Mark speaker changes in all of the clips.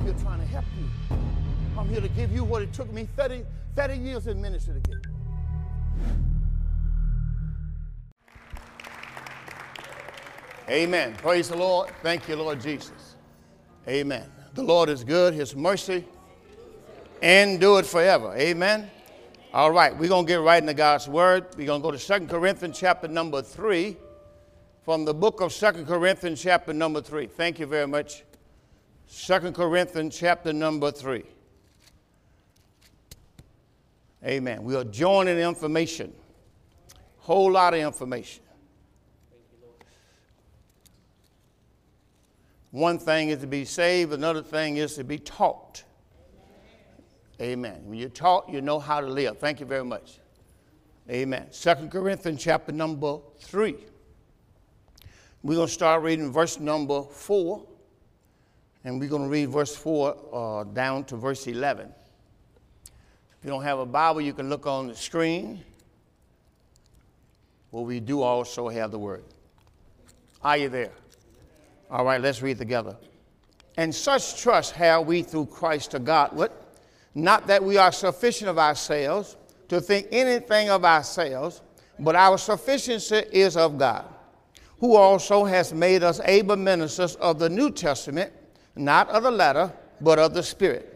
Speaker 1: I'm here trying to help you. I'm here to give you what it took me 30, 30 years in ministry to get. Amen. Praise the Lord. Thank you, Lord Jesus. Amen. The Lord is good, His mercy, do it forever. Amen. All right, we're going to get right into God's Word. We're going to go to Second Corinthians chapter number 3 from the book of Second Corinthians chapter number 3. Thank you very much. Second Corinthians chapter number 3. Amen. We are joining information. Whole lot of information. One thing is to be saved, another thing is to be taught. Amen. When you're taught, you know how to live. Thank you very much. Amen. Second Corinthians chapter number 3. We're going to start reading verse number 4, and we're going to read verse 4 uh, down to verse 11. If you don't have a Bible, you can look on the screen. Well, we do also have the Word. Are you there? All right, let's read together. And such trust have we through Christ to God. What? Not that we are sufficient of ourselves to think anything of ourselves, but our sufficiency is of God, who also has made us able ministers of the New Testament, not of the letter, but of the Spirit.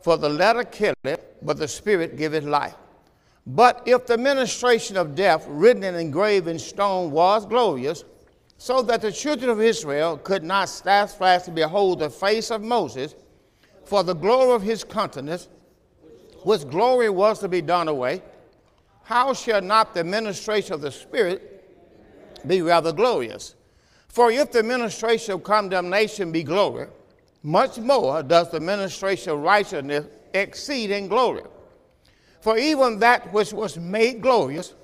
Speaker 1: For the letter killeth, but the Spirit giveth life. But if the ministration of death, written and engraved in stone, was glorious, so that the children of Israel could not steadfastly behold the face of Moses, for the glory of his countenance, which glory was to be done away, how shall not the ministration of the Spirit be rather glorious? For if the ministration of condemnation be glory, much more does the ministration of righteousness exceed in glory. For even that which was made glorious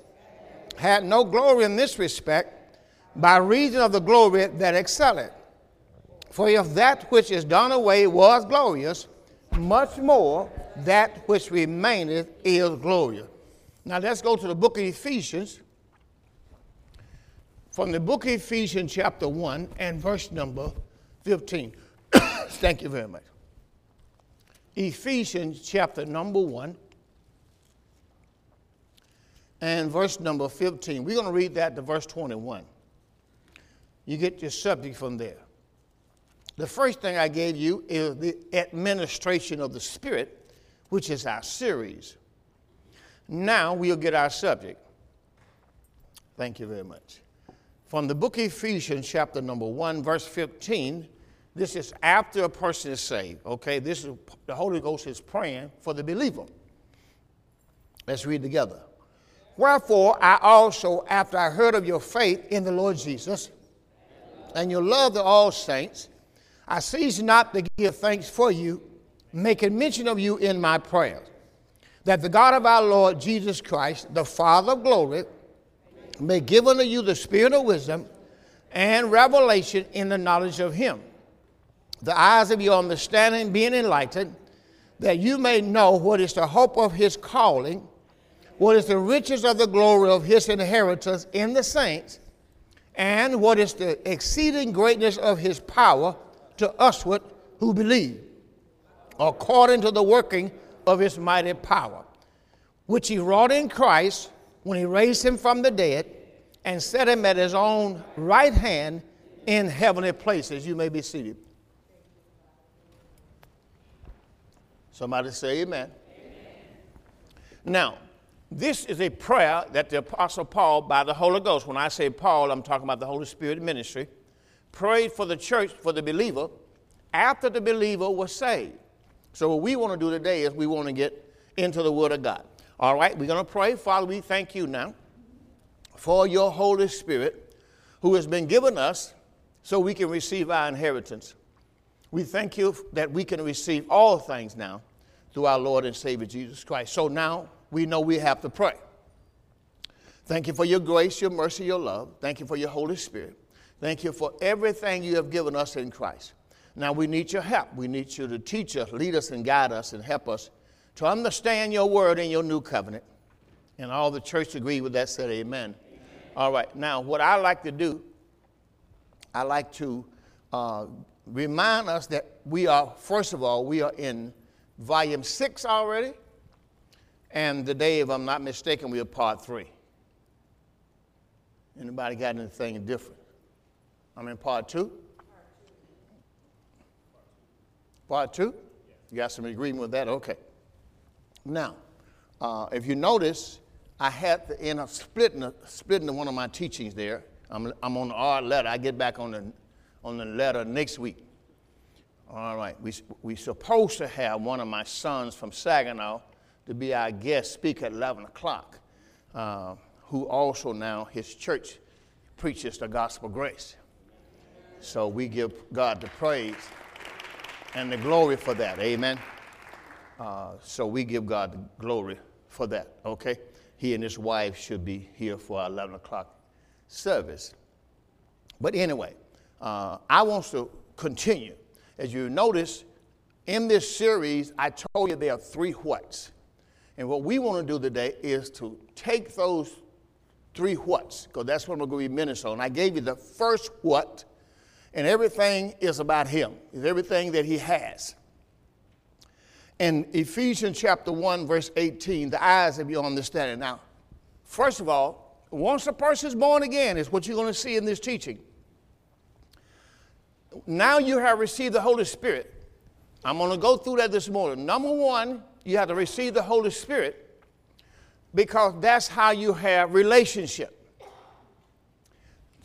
Speaker 1: had no glory in this respect, by reason of the glory that excelleth. For if that which is done away was glorious, much more that which remaineth is glorious. Now let's go to the book of Ephesians. From the book of Ephesians, chapter 1, and verse number 15. Thank you very much. Ephesians, chapter number 1, and verse number 15. We're going to read that to verse 21. You get your subject from there. The first thing I gave you is the administration of the Spirit, which is our series. Now we'll get our subject. Thank you very much. From the book of Ephesians, chapter number 1, verse 15, this is after a person is saved, okay? This is the Holy Ghost is praying for the believer. Let's read together. Wherefore, I also, after I heard of your faith in the Lord Jesus and your love to all saints, I cease not to give thanks for you, making mention of you in my prayers, that the God of our Lord Jesus Christ, the Father of glory, may give unto you the spirit of wisdom and revelation in the knowledge of him the eyes of your understanding being enlightened, that you may know what is the hope of his calling, what is the riches of the glory of his inheritance in the saints, and what is the exceeding greatness of his power to usward who believe, according to the working of his mighty power, which he wrought in Christ when he raised him from the dead and set him at his own right hand in heavenly places. You may be seated. Somebody say amen. amen. Now, this is a prayer that the Apostle Paul, by the Holy Ghost, when I say Paul, I'm talking about the Holy Spirit ministry, prayed for the church, for the believer, after the believer was saved. So, what we want to do today is we want to get into the Word of God. All right, we're going to pray. Father, we thank you now for your Holy Spirit who has been given us so we can receive our inheritance. We thank you that we can receive all things now through our Lord and Savior Jesus Christ. So now we know we have to pray. Thank you for your grace, your mercy, your love. Thank you for your Holy Spirit. Thank you for everything you have given us in Christ. Now we need your help. We need you to teach us, lead us, and guide us, and help us to understand your word and your new covenant. And all the church agree with that, said amen. amen. All right, now what I like to do, I like to uh, remind us that we are, first of all, we are in volume six already. And today, if I'm not mistaken, we are part three. Anybody got anything different? I'm in part two. Part two? You got some agreement with that? Okay. Now, uh, if you notice, I had to end up splitting, splitting one of my teachings there. I'm, I'm on the R letter. I get back on the, on the letter next week. All right. We, we're supposed to have one of my sons from Saginaw to be our guest speaker at 11 o'clock, uh, who also now, his church preaches the gospel grace. So we give God the praise and the glory for that. Amen. Uh, so we give God the glory for that. Okay? He and his wife should be here for our 11 o'clock service. But anyway, uh, I want to continue. As you notice, in this series, I told you there are three whats. And what we want to do today is to take those three whats, because that's what we're going to be ministering on. I gave you the first what, and everything is about him, is everything that he has. In Ephesians chapter 1, verse 18, the eyes of your understanding. Now, first of all, once a person is born again, is what you're going to see in this teaching. Now you have received the Holy Spirit. I'm going to go through that this morning. Number one, you have to receive the Holy Spirit because that's how you have relationship.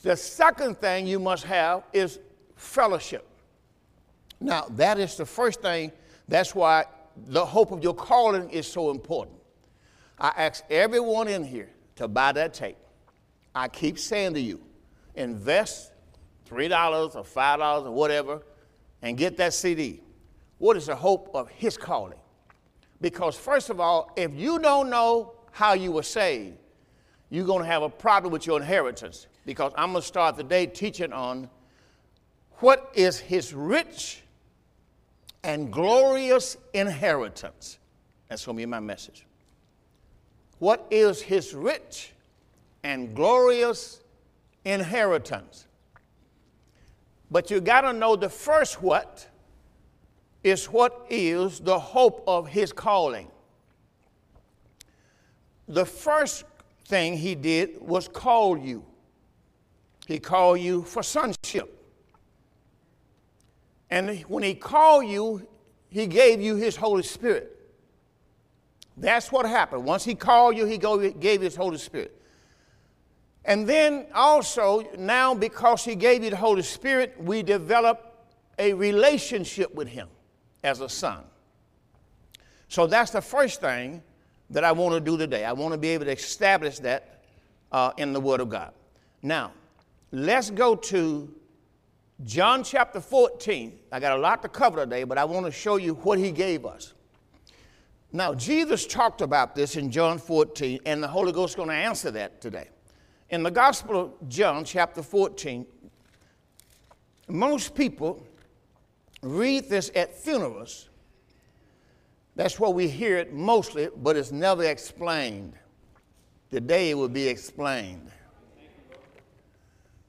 Speaker 1: The second thing you must have is fellowship. Now, that is the first thing. That's why the hope of your calling is so important. I ask everyone in here to buy that tape. I keep saying to you, invest $3 or $5 or whatever and get that CD. What is the hope of his calling? Because, first of all, if you don't know how you were saved, you're going to have a problem with your inheritance. Because I'm going to start the day teaching on what is his rich and glorious inheritance. That's going to be my message. What is his rich and glorious inheritance? But you got to know the first what is what is the hope of his calling. The first thing he did was call you. He called you for sonship. And when he called you, he gave you his Holy Spirit. That's what happened. Once he called you, he gave you his Holy Spirit. And then also, now because he gave you the Holy Spirit, we develop a relationship with him as a son. So that's the first thing that I want to do today. I want to be able to establish that uh, in the Word of God. Now, let's go to John chapter 14. I got a lot to cover today, but I want to show you what he gave us. Now, Jesus talked about this in John 14, and the Holy Ghost is going to answer that today. In the Gospel of John, chapter 14, most people read this at funerals. That's where we hear it mostly, but it's never explained. Today it will be explained.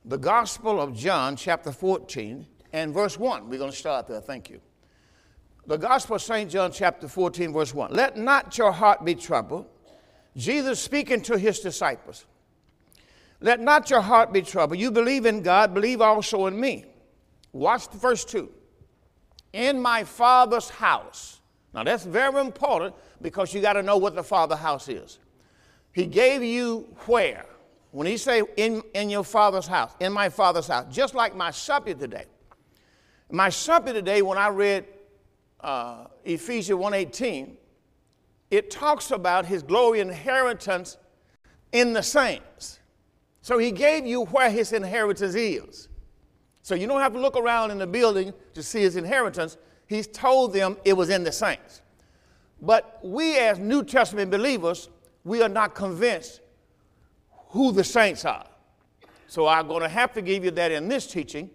Speaker 1: The Gospel of John, chapter 14, and verse 1. We're going to start there. Thank you. The Gospel of St. John, chapter 14, verse 1. Let not your heart be troubled. Jesus speaking to his disciples. Let not your heart be troubled. You believe in God, believe also in me. Watch the verse 2 in my father's house. Now that's very important because you got to know what the father house is. He gave you where? When he say in, in your father's house, in my father's house, just like my supper today. My supper today, when I read uh, Ephesians 1.18, it talks about his glory inheritance in the saints. So he gave you where his inheritance is. So you don't have to look around in the building to see his inheritance. He's told them it was in the saints. But we, as New Testament believers, we are not convinced who the saints are. So I'm going to have to give you that in this teaching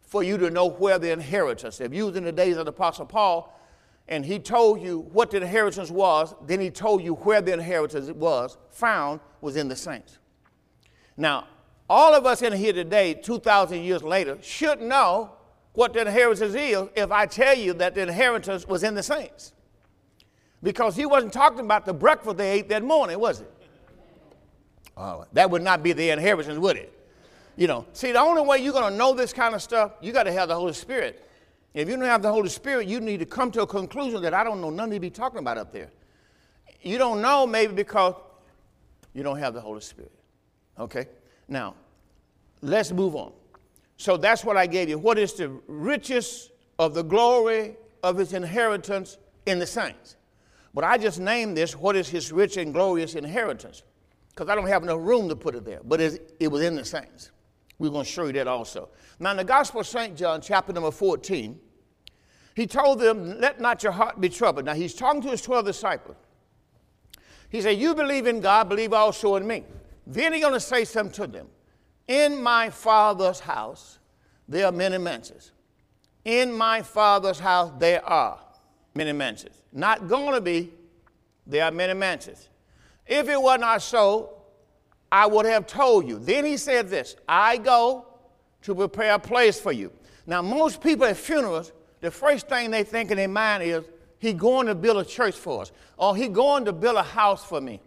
Speaker 1: for you to know where the inheritance. If you was in the days of the Apostle Paul, and he told you what the inheritance was, then he told you where the inheritance was found was in the saints. Now, all of us in here today, 2,000 years later, should know what the inheritance is if I tell you that the inheritance was in the saints. Because he wasn't talking about the breakfast they ate that morning, was it? Oh, that would not be the inheritance, would it? You know, see, the only way you're going to know this kind of stuff, you got to have the Holy Spirit. If you don't have the Holy Spirit, you need to come to a conclusion that I don't know nothing to be talking about up there. You don't know maybe because you don't have the Holy Spirit. Okay? Now, let's move on. So that's what I gave you. What is the riches of the glory of his inheritance in the saints? But I just named this, what is his rich and glorious inheritance? Because I don't have enough room to put it there. But it was in the saints. We're going to show you that also. Now, in the Gospel of St. John, chapter number 14, he told them, Let not your heart be troubled. Now, he's talking to his 12 disciples. He said, You believe in God, believe also in me. Then he's going to say something to them. In my Father's house, there are many mansions. In my Father's house, there are many mansions. Not going to be, there are many mansions. If it were not so, I would have told you. Then he said this I go to prepare a place for you. Now, most people at funerals, the first thing they think in their mind is, he going to build a church for us, or he going to build a house for me.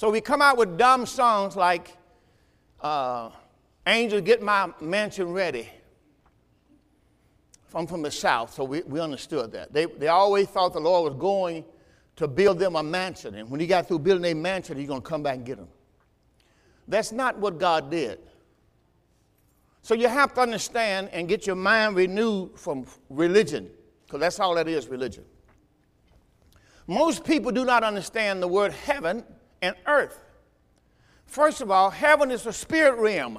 Speaker 1: So we come out with dumb songs like, uh, Angel, get my mansion ready. I'm from the South, so we, we understood that. They, they always thought the Lord was going to build them a mansion. And when he got through building a mansion, he's going to come back and get them. That's not what God did. So you have to understand and get your mind renewed from religion, because that's all that is religion. Most people do not understand the word heaven and earth. First of all, heaven is a spirit realm.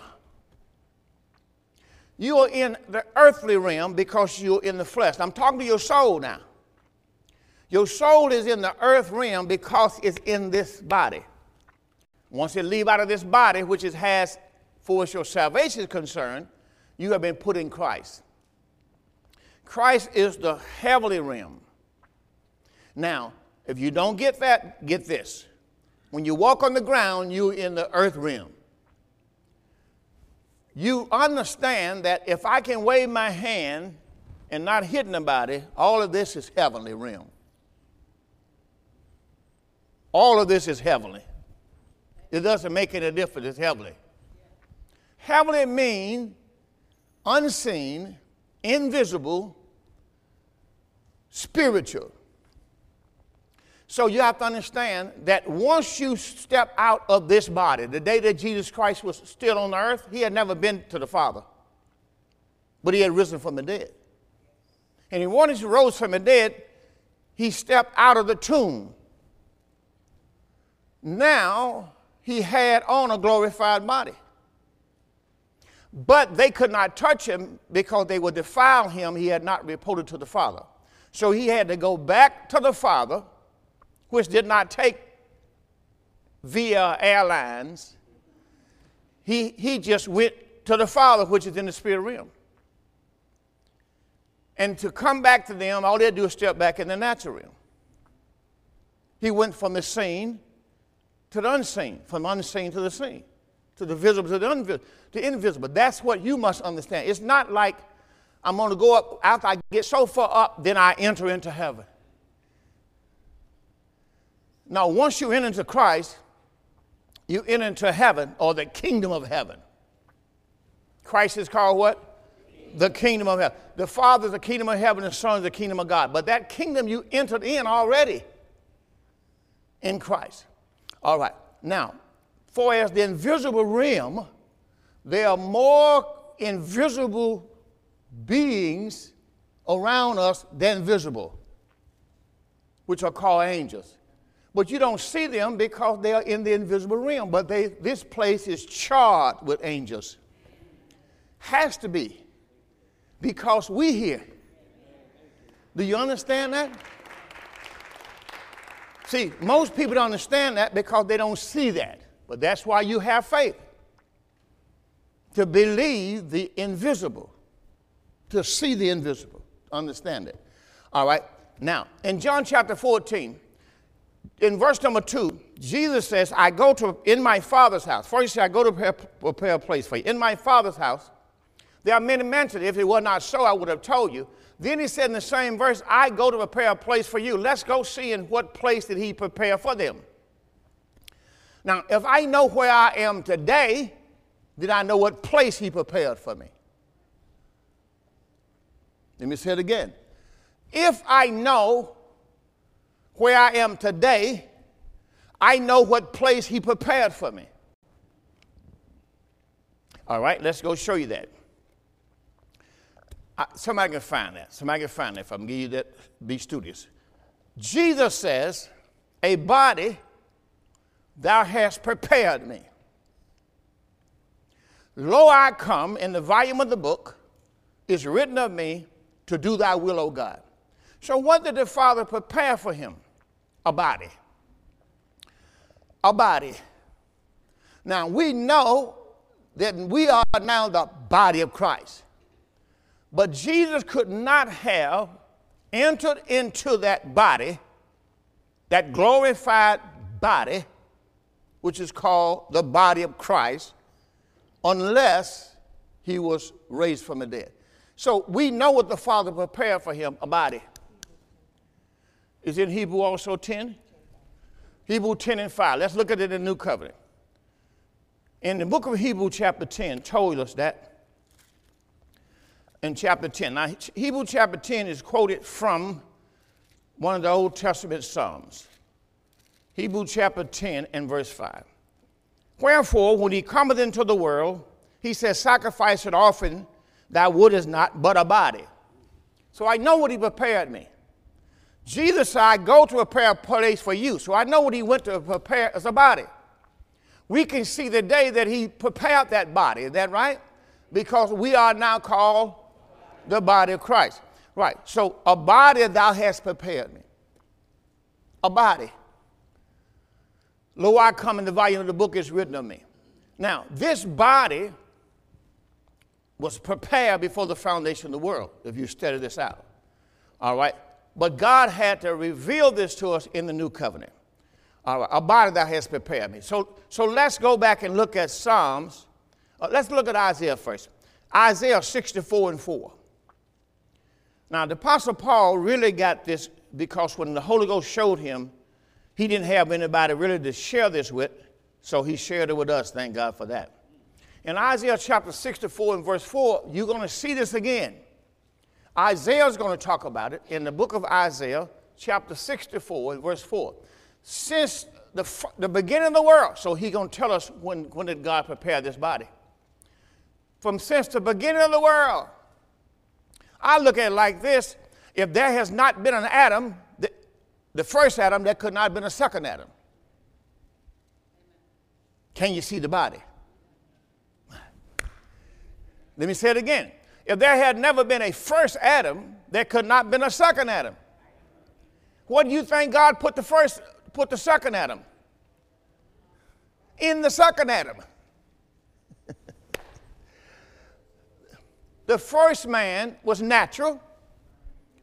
Speaker 1: You are in the earthly realm because you're in the flesh. I'm talking to your soul now. Your soul is in the earth realm because it's in this body. Once you leave out of this body, which it has, for as your salvation is concerned, you have been put in Christ. Christ is the heavenly realm. Now, if you don't get that, get this. When you walk on the ground, you're in the earth realm. You understand that if I can wave my hand and not hit nobody, all of this is heavenly realm. All of this is heavenly. It doesn't make any difference, it's heavenly. Heavenly means unseen, invisible, spiritual. So you have to understand that once you step out of this body, the day that Jesus Christ was still on earth, he had never been to the Father, but he had risen from the dead. And once he rose from the dead, he stepped out of the tomb now he had on a glorified body. But they could not touch him because they would defile him. He had not reported to the Father. So he had to go back to the Father, which did not take via airlines. He, he just went to the Father, which is in the spirit realm. And to come back to them, all they do is step back in the natural realm. He went from the seen to the unseen, from unseen to the seen, to the visible to the invisible, to invisible. That's what you must understand. It's not like I'm going to go up after I get so far up, then I enter into heaven. Now, once you enter into Christ, you enter into heaven or the kingdom of heaven. Christ is called what? The kingdom of heaven. The Father is the kingdom of heaven, the Son is the kingdom of God. But that kingdom you entered in already in Christ. All right. Now, for as the invisible realm, there are more invisible beings around us than visible, which are called angels. But you don't see them because they are in the invisible realm. But they, this place is charred with angels. Has to be because we here. Do you understand that? See, most people don't understand that because they don't see that. But that's why you have faith to believe the invisible, to see the invisible, understand it. All right. Now, in John chapter 14, in verse number 2, Jesus says, I go to in my father's house. First, he said, I go to prepare, prepare a place for you. In my father's house, There are many mentions. If it were not so, I would have told you. Then he said in the same verse, I go to prepare a place for you. Let's go see in what place did he prepare for them. Now, if I know where I am today, then I know what place he prepared for me. Let me say it again. If I know where I am today, I know what place he prepared for me. All right, let's go show you that. I, somebody can find that. Somebody can find that. If I'm give you that, be studious. Jesus says, A body thou hast prepared me. Lo, I come in the volume of the book is written of me to do thy will, O God. So, what did the Father prepare for him? A body. A body. Now, we know that we are now the body of Christ. But Jesus could not have entered into that body, that glorified body, which is called the body of Christ, unless he was raised from the dead. So we know what the Father prepared for him a body. Is in Hebrew also 10? Hebrew 10 and 5. Let's look at it in the New Covenant. In the book of Hebrew, chapter 10, told us that in chapter 10. Now, Hebrew chapter 10 is quoted from one of the Old Testament Psalms. Hebrew chapter 10 and verse 5. Wherefore, when he cometh into the world, he says, Sacrifice and offering thou wouldest not, but a body. So I know what he prepared me. Jesus said, I go to prepare a place for you. So I know what he went to prepare as a body we can see the day that he prepared that body. Is that right? Because we are now called the body of Christ. Right. So a body thou hast prepared me. A body. Lo, I come in the volume of the book is written of me. Now, this body was prepared before the foundation of the world, if you study this out. All right? But God had to reveal this to us in the new covenant. A body that has prepared me. So, so let's go back and look at Psalms. Uh, let's look at Isaiah first. Isaiah 64 and 4. Now, the Apostle Paul really got this because when the Holy Ghost showed him, he didn't have anybody really to share this with, so he shared it with us. Thank God for that. In Isaiah chapter 64 and verse 4, you're going to see this again. Isaiah is going to talk about it in the book of Isaiah, chapter 64 verse 4 since the, the beginning of the world. So he's going to tell us when, when did God prepare this body. From since the beginning of the world. I look at it like this. If there has not been an Adam, the, the first Adam, there could not have been a second Adam. Can you see the body? Let me say it again. If there had never been a first Adam, there could not have been a second Adam. What do you think God put the first put the second Adam in the second Adam. the first man was natural,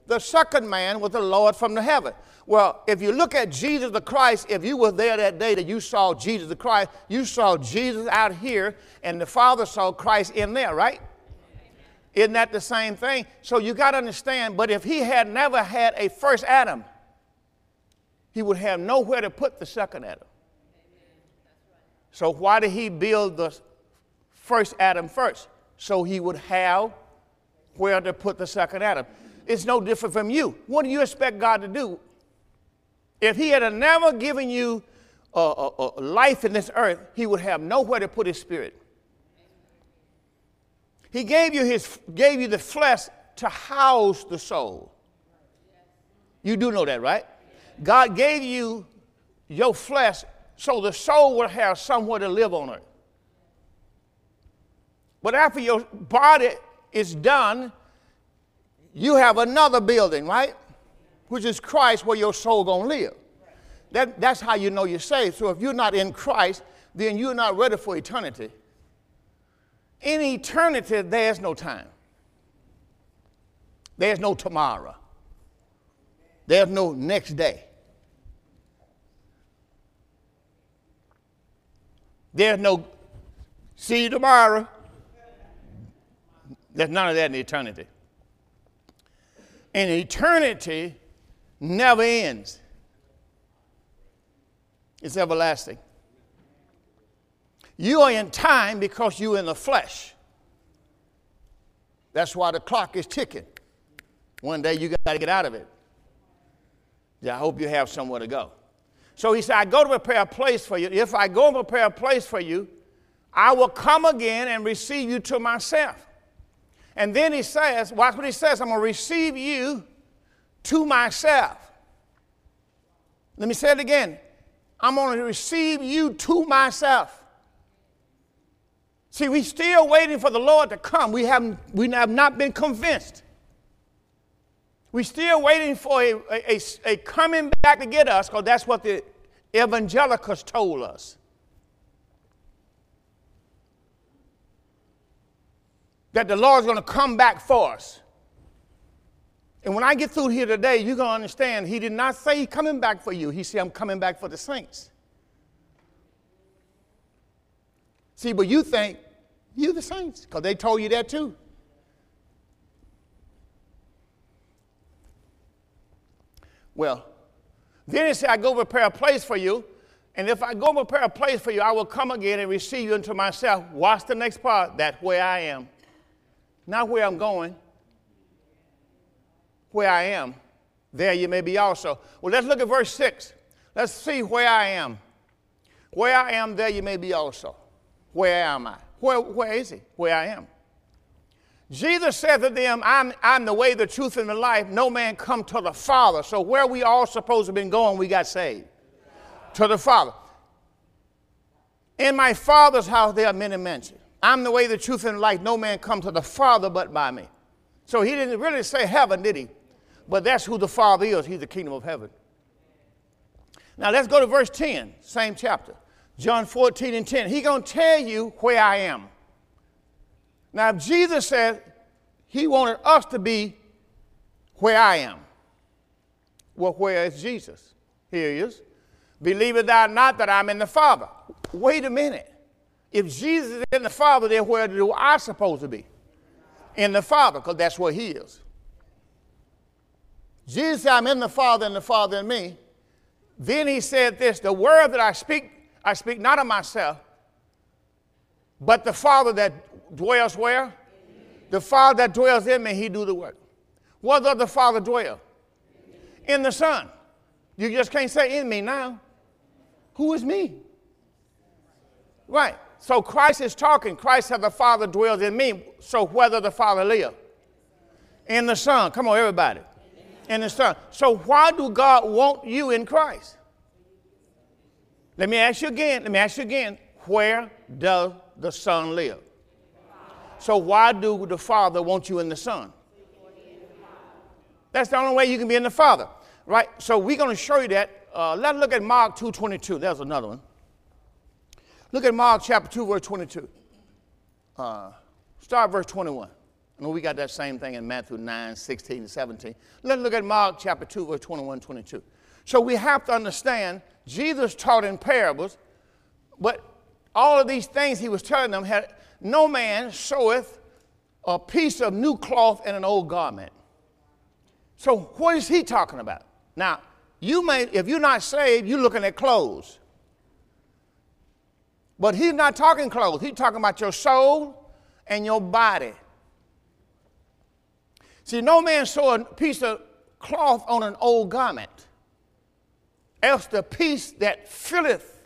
Speaker 1: the second man was the Lord from the heaven. Well, if you look at Jesus the Christ, if you were there that day that you saw Jesus the Christ, you saw Jesus out here and the Father saw Christ in there, right? Isn't that the same thing? So you got to understand, but if he had never had a first Adam, he would have nowhere to put the second Adam. So, why did he build the first Adam first? So he would have where to put the second Adam. It's no different from you. What do you expect God to do? If he had never given you a, a, a life in this earth, he would have nowhere to put his spirit. He gave you, his, gave you the flesh to house the soul. You do know that, right? God gave you your flesh so the soul will have somewhere to live on it. But after your body is done, you have another building, right? Which is Christ where your soul gonna live. That, that's how you know you're saved. So if you're not in Christ, then you're not ready for eternity. In eternity, there's no time. There's no tomorrow. There's no next day. There's no see you tomorrow. There's none of that in eternity. And eternity never ends, it's everlasting. You are in time because you're in the flesh. That's why the clock is ticking. One day you got to get out of it. Yeah, I hope you have somewhere to go. So he said, I go to prepare a place for you. If I go and prepare a place for you, I will come again and receive you to myself. And then he says, watch what he says, I'm going to receive you to myself. Let me say it again. I'm going to receive you to myself. See, we're still waiting for the Lord to come. We, haven't, we have not been convinced. We're still waiting for a, a, a coming back to get us because that's what the evangelicals told us. That the Lord's going to come back for us. And when I get through here today, you're going to understand He did not say He's coming back for you, He said, I'm coming back for the saints. See, but you think you the saints, because they told you that too. Well, then he said, I go prepare a place for you. And if I go prepare a place for you, I will come again and receive you into myself. Watch the next part. That where I am. Not where I'm going. Where I am. There you may be also. Well, let's look at verse 6. Let's see where I am. Where I am, there you may be also. Where am I? Where, where is he? Where I am. Jesus said to them, I'm, I'm the way, the truth, and the life. No man come to the Father. So where we all supposed to have been going, we got saved. To the Father. In my Father's house there are many mansions. I'm the way, the truth, and the life. No man come to the Father but by me. So he didn't really say heaven, did he? But that's who the Father is. He's the kingdom of heaven. Now let's go to verse 10, same chapter. John 14 and 10. He's going to tell you where I am. Now, if Jesus said he wanted us to be where I am, well, where is Jesus? Here he is. Believe it or not that I'm in the Father. Wait a minute. If Jesus is in the Father, then where do I supposed to be? In the Father, because that's where he is. Jesus said, I'm in the Father and the Father in me. Then he said this the word that I speak I speak not of myself, but the Father that dwells where? The Father that dwells in me, he do the work. What does the Father dwell? In the Son. You just can't say in me now. Who is me? Right. So Christ is talking. Christ said the Father dwells in me. So whether the Father live? In the Son. Come on, everybody. In the Son. So why do God want you in Christ? Let me ask you again, let me ask you again, where does the Son live? So why do the Father want you in the Son? That's the only way you can be in the Father, right? So we're going to show you that. Uh, let's look at Mark 2.22. There's another one. Look at Mark chapter 2, verse 22. Uh, start verse 21. I know we got that same thing in Matthew 9, 16, and 17. Let's look at Mark chapter 2, verse 21, 22. So we have to understand Jesus taught in parables, but all of these things he was telling them had no man showeth a piece of new cloth in an old garment. So what is he talking about? Now, you may, if you're not saved, you're looking at clothes. But he's not talking clothes, he's talking about your soul and your body. See, no man saw a piece of cloth on an old garment else the piece that filleth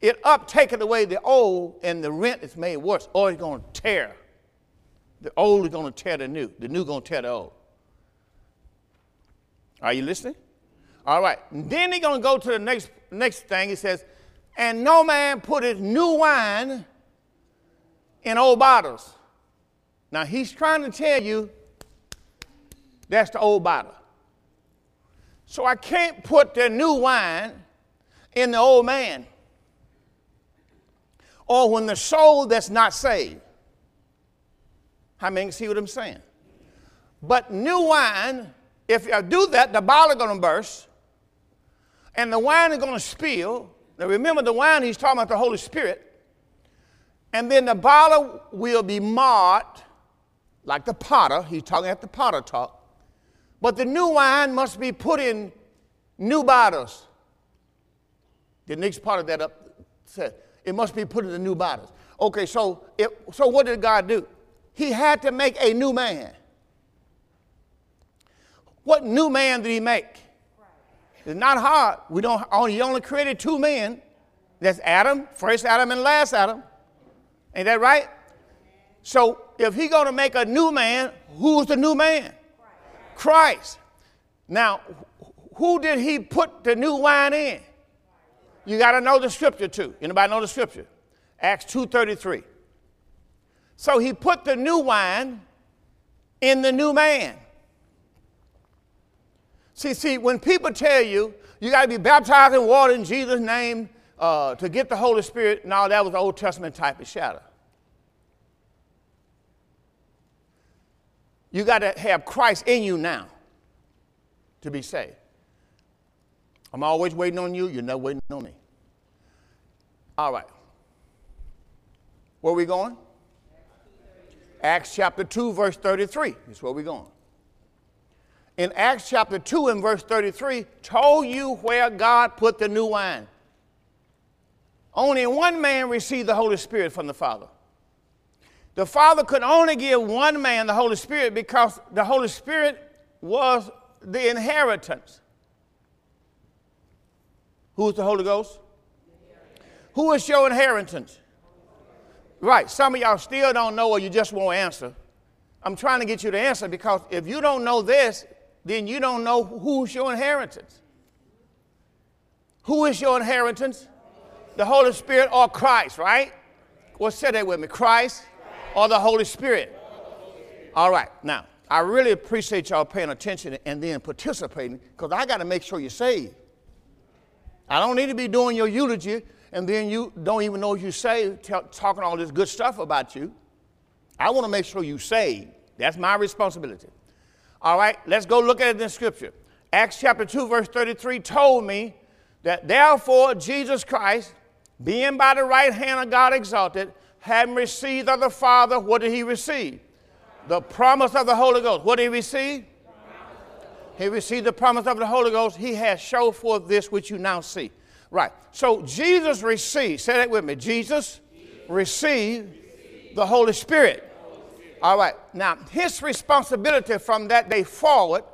Speaker 1: it up taketh away the old, and the rent is made worse, or it's going to tear. The old is going to tear the new, the new going to tear the old. Are you listening? All right. Then he's going to go to the next, next thing. He says, And no man put his new wine in old bottles. Now he's trying to tell you that's the old bottle. So I can't put the new wine in the old man. Or when the soul that's not saved. How many see what I'm saying? But new wine, if I do that, the bottle is going to burst and the wine is going to spill. Now remember, the wine, he's talking about the Holy Spirit. And then the bottle will be marred like the potter, he's talking at the potter talk, but the new wine must be put in new bottles. The next part of that up said it must be put in the new bottles. Okay, so it, so what did God do? He had to make a new man. What new man did he make? It's not hard. We don't only, he only created two men. That's Adam, first Adam and last Adam. Ain't that right? So if he's going to make a new man, who's the new man? Christ. Now, who did he put the new wine in? You got to know the scripture too. Anybody know the scripture? Acts 2:33. So he put the new wine in the new man. See, see, when people tell you you got to be baptized in water in Jesus' name uh, to get the Holy Spirit, no, that was Old Testament type of shadow. You got to have Christ in you now to be saved. I'm always waiting on you, you're never waiting on me. All right. Where are we going? Acts chapter 2, verse 33 is where we're going. In Acts chapter 2 and verse 33, told you where God put the new wine. Only one man received the Holy Spirit from the Father. The Father could only give one man the Holy Spirit because the Holy Spirit was the inheritance. Who is the Holy Ghost? Who is your inheritance? Right. Some of y'all still don't know or you just won't answer. I'm trying to get you to answer because if you don't know this, then you don't know who's your inheritance. Who is your inheritance? The Holy Spirit or Christ, right? Well, say that with me Christ or the Holy Spirit. All right. Now, I really appreciate y'all paying attention and then participating because I got to make sure you're saved. I don't need to be doing your eulogy and then you don't even know you say talking all this good stuff about you. I want to make sure you saved. That's my responsibility. All right, let's go look at it in Scripture. Acts chapter 2, verse 33 told me that therefore Jesus Christ, being by the right hand of God exalted, having received of the Father, what did he receive? The promise of the Holy Ghost. What did he receive? He received the promise of the Holy Ghost. He has shown forth this which you now see. Right. So Jesus received, say that with me. Jesus received the Holy Spirit. All right. Now, his responsibility from that day forward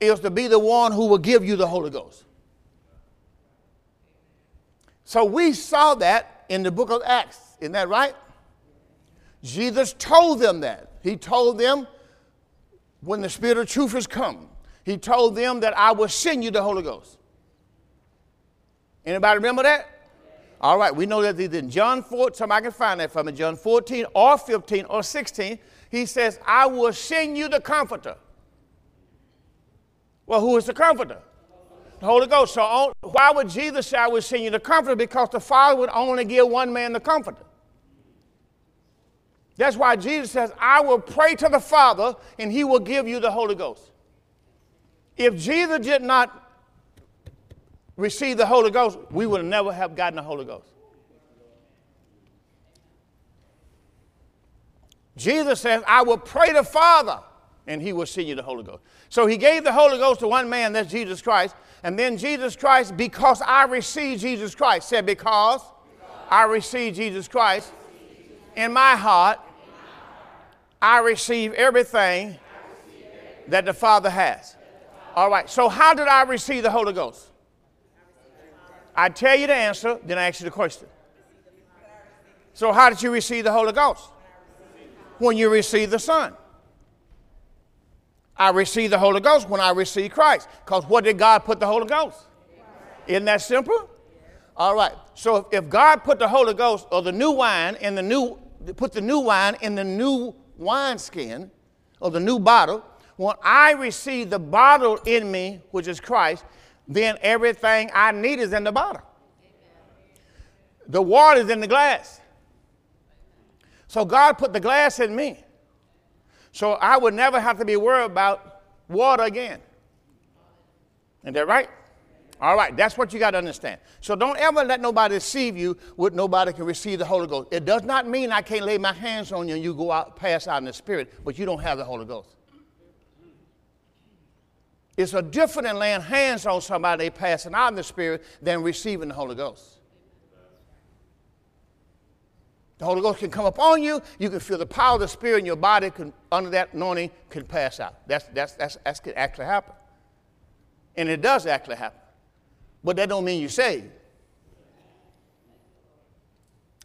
Speaker 1: is to be the one who will give you the Holy Ghost. So we saw that in the book of Acts. Isn't that right? Jesus told them that. He told them when the Spirit of truth has come, He told them that I will send you the Holy Ghost. Anybody remember that? All right, we know that in John 4, somebody can find that from me, John 14 or 15 or 16, he says, I will send you the comforter. Well, who is the comforter? The Holy Ghost. So oh, why would Jesus say, I will send you the comforter? Because the Father would only give one man the comforter. That's why Jesus says, I will pray to the Father and he will give you the Holy Ghost. If Jesus did not receive the Holy Ghost, we would never have gotten the Holy Ghost. Jesus says, I will pray to the Father, and he will send you the Holy Ghost. So he gave the Holy Ghost to one man, that's Jesus Christ. And then Jesus Christ, because I received Jesus Christ, said, Because I received Jesus Christ in my heart, I receive everything that the Father has. All right, so how did I receive the Holy Ghost? I tell you the answer, then I ask you the question. So, how did you receive the Holy Ghost? When you receive the Son. I received the Holy Ghost when I received Christ. Because what did God put the Holy Ghost? Isn't that simple? All right. So if God put the Holy Ghost or the new wine in the new, put the new wine in the new wineskin or the new bottle, when I receive the bottle in me, which is Christ, then everything I need is in the bottle. The water is in the glass. So God put the glass in me. So I would never have to be worried about water again. Isn't that right? All right, that's what you got to understand. So don't ever let nobody deceive you with nobody can receive the Holy Ghost. It does not mean I can't lay my hands on you and you go out, pass out in the Spirit, but you don't have the Holy Ghost. It's a different than laying hands on somebody passing out in the Spirit than receiving the Holy Ghost. The Holy Ghost can come upon you. You can feel the power of the Spirit in your body. Can, under that anointing, can pass out. That's that's that's that's can actually happen, and it does actually happen. But that don't mean you're saved.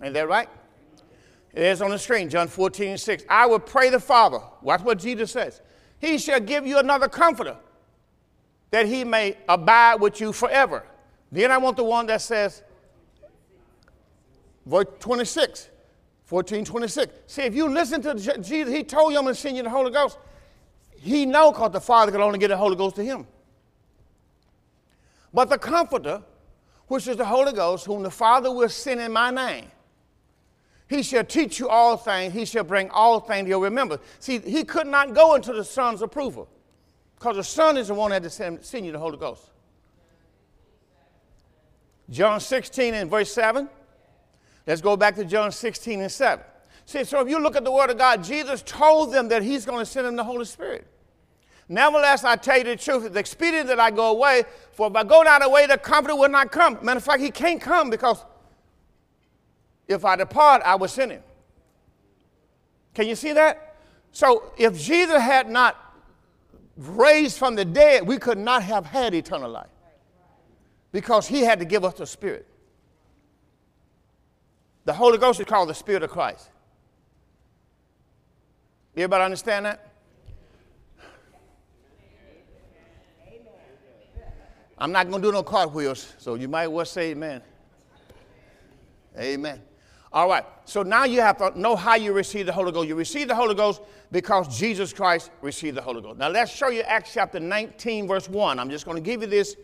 Speaker 1: Ain't that right? It is on the screen, John 14, 6. I will pray the Father. Watch what Jesus says. He shall give you another comforter, that he may abide with you forever. Then I want the one that says, verse 26, 14, 26. See, if you listen to Jesus, he told you I'm going to send you the Holy Ghost. He know because the Father could only get the Holy Ghost to him. But the Comforter, which is the Holy Ghost, whom the Father will send in my name, he shall teach you all things. He shall bring all things to your remembrance. See, he could not go into the Son's approval because the Son is the one that send you the Holy Ghost. John 16 and verse 7. Let's go back to John 16 and 7. See, so if you look at the Word of God, Jesus told them that He's going to send them the Holy Spirit. Nevertheless, I tell you the truth, it's expedient that I go away, for if I go not away, the Comforter will not come. Matter of fact, He can't come because if I depart, I will send Him. Can you see that? So if Jesus had not raised from the dead, we could not have had eternal life because He had to give us the Spirit. The Holy Ghost is called the Spirit of Christ. Everybody understand that? I'm not going to do no cartwheels, so you might well say amen. Amen. All right, so now you have to know how you receive the Holy Ghost. You receive the Holy Ghost because Jesus Christ received the Holy Ghost. Now let's show you Acts chapter 19, verse 1. I'm just going to give you this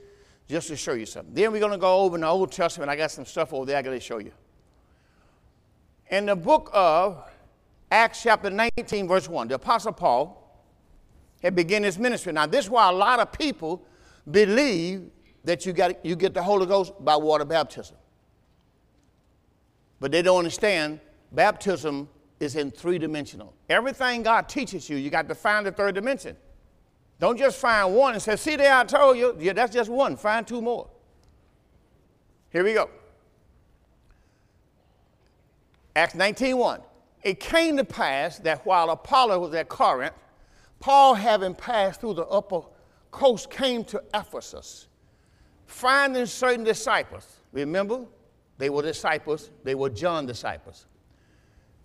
Speaker 1: just to show you something. Then we're going to go over in the Old Testament. I got some stuff over there I got to show you. In the book of Acts chapter 19, verse 1, the Apostle Paul had begun his ministry. Now, this is why a lot of people believe that you, got, you get the Holy Ghost by water baptism. But they don't understand baptism is in three dimensional. Everything God teaches you, you got to find the third dimension. Don't just find one and say, see there, I told you. Yeah, that's just one. Find two more. Here we go. Acts 19.1. It came to pass that while Apollos was at Corinth, Paul, having passed through the upper coast, came to Ephesus, finding certain disciples. Remember, they were disciples, they were John disciples.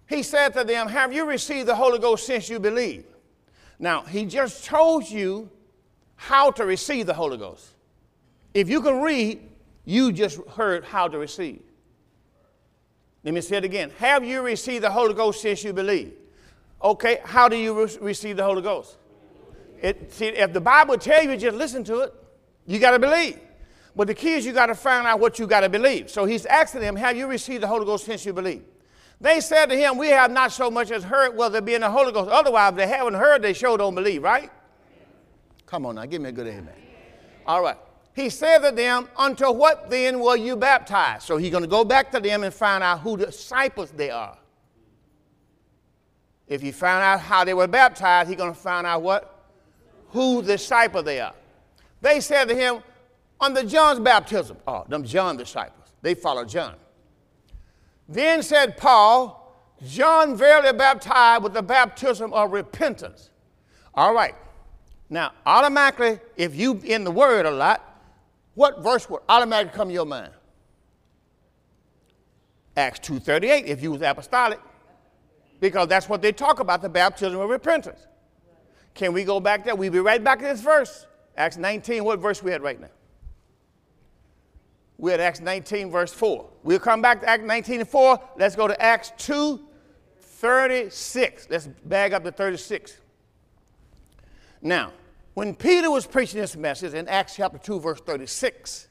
Speaker 1: He said to them, Have you received the Holy Ghost since you believe? Now, he just told you how to receive the Holy Ghost. If you can read, you just heard how to receive. Let me say it again. Have you received the Holy Ghost since you believe? Okay, how do you re- receive the Holy Ghost? It, see, if the Bible tells you, just listen to it. You got to believe. But the key is you got to find out what you got to believe. So he's asking them, Have you received the Holy Ghost since you believe? They said to him, We have not so much as heard whether be in the Holy Ghost. Otherwise, if they haven't heard, they sure don't believe, right? Come on now, give me a good amen. All right he said to them, Unto what then were you baptized? So he's going to go back to them and find out who disciples they are. If he found out how they were baptized, he's going to find out what? Who disciple they are. They said to him, Under John's baptism. Oh, them John disciples. They followed John. Then said Paul, John verily baptized with the baptism of repentance. All right. Now, automatically, if you in the word a lot, what verse would automatically come to your mind? Acts 2.38, if you was apostolic. Because that's what they talk about, the baptism of repentance. Can we go back there? We'll be right back to this verse. Acts 19, what verse we at right now? We're at Acts 19, verse 4. We'll come back to Acts 19 and 4. Let's go to Acts 2, 36. Let's bag up to 36. Now, when Peter was preaching this message in Acts chapter 2, verse 36,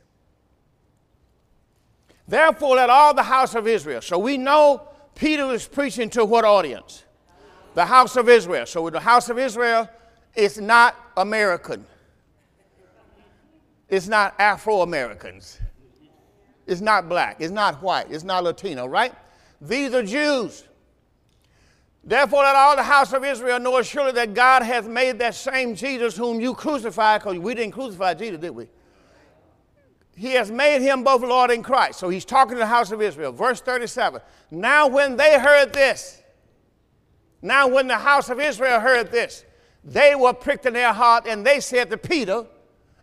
Speaker 1: therefore let all the house of Israel, so we know Peter was preaching to what audience? The house of Israel. So the house of Israel is not American. It's not Afro Americans. It's not black. It's not white. It's not Latino, right? These are Jews. Therefore, let all the house of Israel know surely that God hath made that same Jesus whom you crucified, because we didn't crucify Jesus, did we? He has made him both Lord and Christ. So he's talking to the house of Israel. Verse 37. Now, when they heard this, now when the house of Israel heard this, they were pricked in their heart, and they said to Peter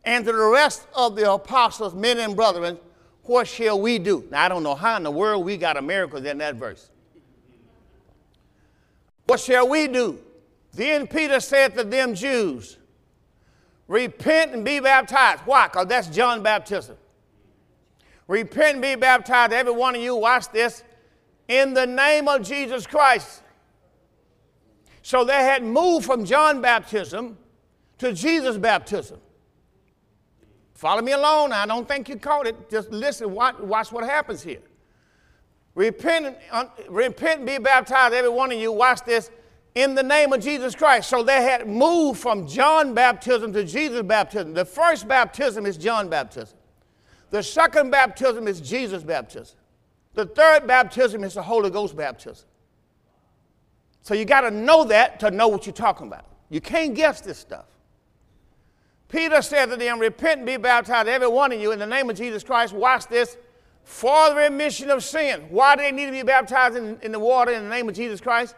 Speaker 1: and to the rest of the apostles, men and brethren, What shall we do? Now, I don't know how in the world we got a miracle in that verse. What shall we do? Then Peter said to them Jews, Repent and be baptized. Why? Because that's John baptism. Repent and be baptized, every one of you, watch this, in the name of Jesus Christ. So they had moved from John baptism to Jesus baptism. Follow me along. I don't think you caught it. Just listen, watch, watch what happens here. Repent, repent and be baptized, every one of you, watch this, in the name of Jesus Christ. So they had moved from John baptism to Jesus baptism. The first baptism is John baptism. The second baptism is Jesus baptism. The third baptism is the Holy Ghost baptism. So you got to know that to know what you're talking about. You can't guess this stuff. Peter said to them, Repent and be baptized, every one of you, in the name of Jesus Christ. Watch this for the remission of sin. Why do they need to be baptized in, in the water in the name of Jesus Christ?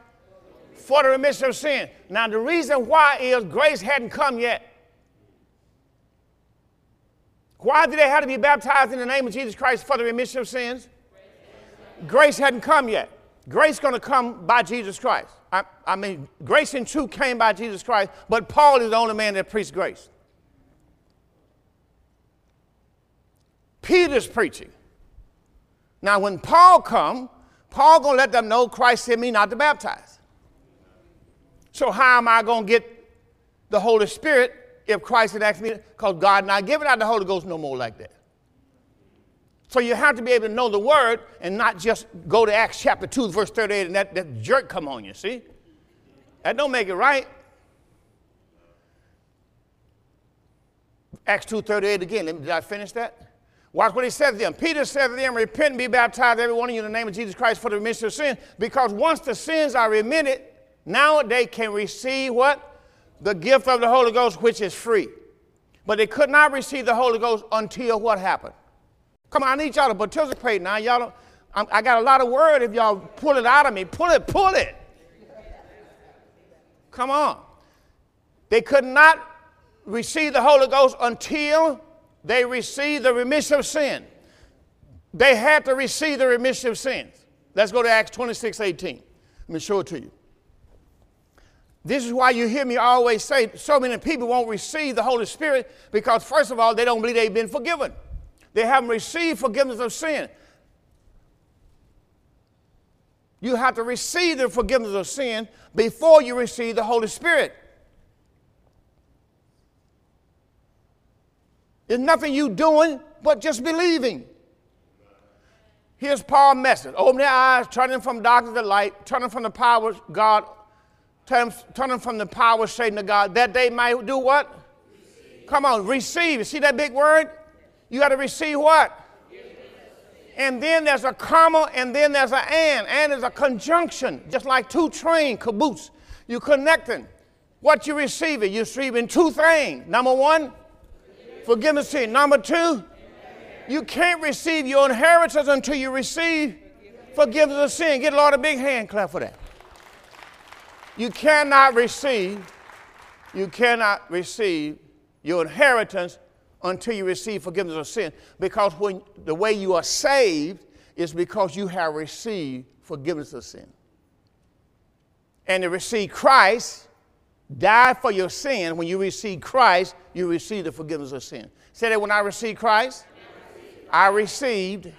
Speaker 1: For the remission of sin. Now, the reason why is grace hadn't come yet. Why did they have to be baptized in the name of Jesus Christ for the remission of sins? Grace hadn't come yet. Grace going to come by Jesus Christ. I, I, mean, grace and truth came by Jesus Christ, but Paul is the only man that preached grace. Peter's preaching. Now, when Paul come, Paul gonna let them know Christ sent me not to baptize. So how am I gonna get the Holy Spirit if Christ had asked me? Because God not giving out the Holy Ghost no more like that. So you have to be able to know the word and not just go to Acts chapter 2, verse 38, and that, that jerk come on you, see? That don't make it right. Acts 2.38 again. Did I finish that? Watch what he said to them. Peter said to them, Repent and be baptized, every one of you, in the name of Jesus Christ for the remission of sin. Because once the sins are remitted, now they can receive what? The gift of the Holy Ghost, which is free. But they could not receive the Holy Ghost until what happened? Come on, I need y'all to participate now. Y'all don't, I got a lot of word if y'all pull it out of me. Pull it, pull it. Come on. They could not receive the Holy Ghost until they received the remission of sin. They had to receive the remission of sins. Let's go to Acts 26 18. Let me show it to you. This is why you hear me always say so many people won't receive the Holy Spirit because, first of all, they don't believe they've been forgiven. They haven't received forgiveness of sin. You have to receive the forgiveness of sin before you receive the Holy Spirit. There's nothing you doing but just believing. Here's Paul's message. Open their eyes, turn them from darkness to light, turn them from the power of God, turn, them from the power of Satan to God, that they might do what? Receive. Come on, receive. See that big word? You got to receive what? And then there's a comma, and then there's an and. And is a conjunction, just like two train caboose. You're connecting. What you receiving? You're receiving two things. Number one, forgiveness sin. Number two, you can't receive your inheritance until you receive forgiveness of sin. Get Lord a big hand clap for that. You cannot receive, you cannot receive your inheritance until you receive forgiveness of sin. Because when the way you are saved is because you have received forgiveness of sin. And to receive Christ, die for your sin, when you receive Christ, you receive the forgiveness of sin. Say that when I received Christ, I received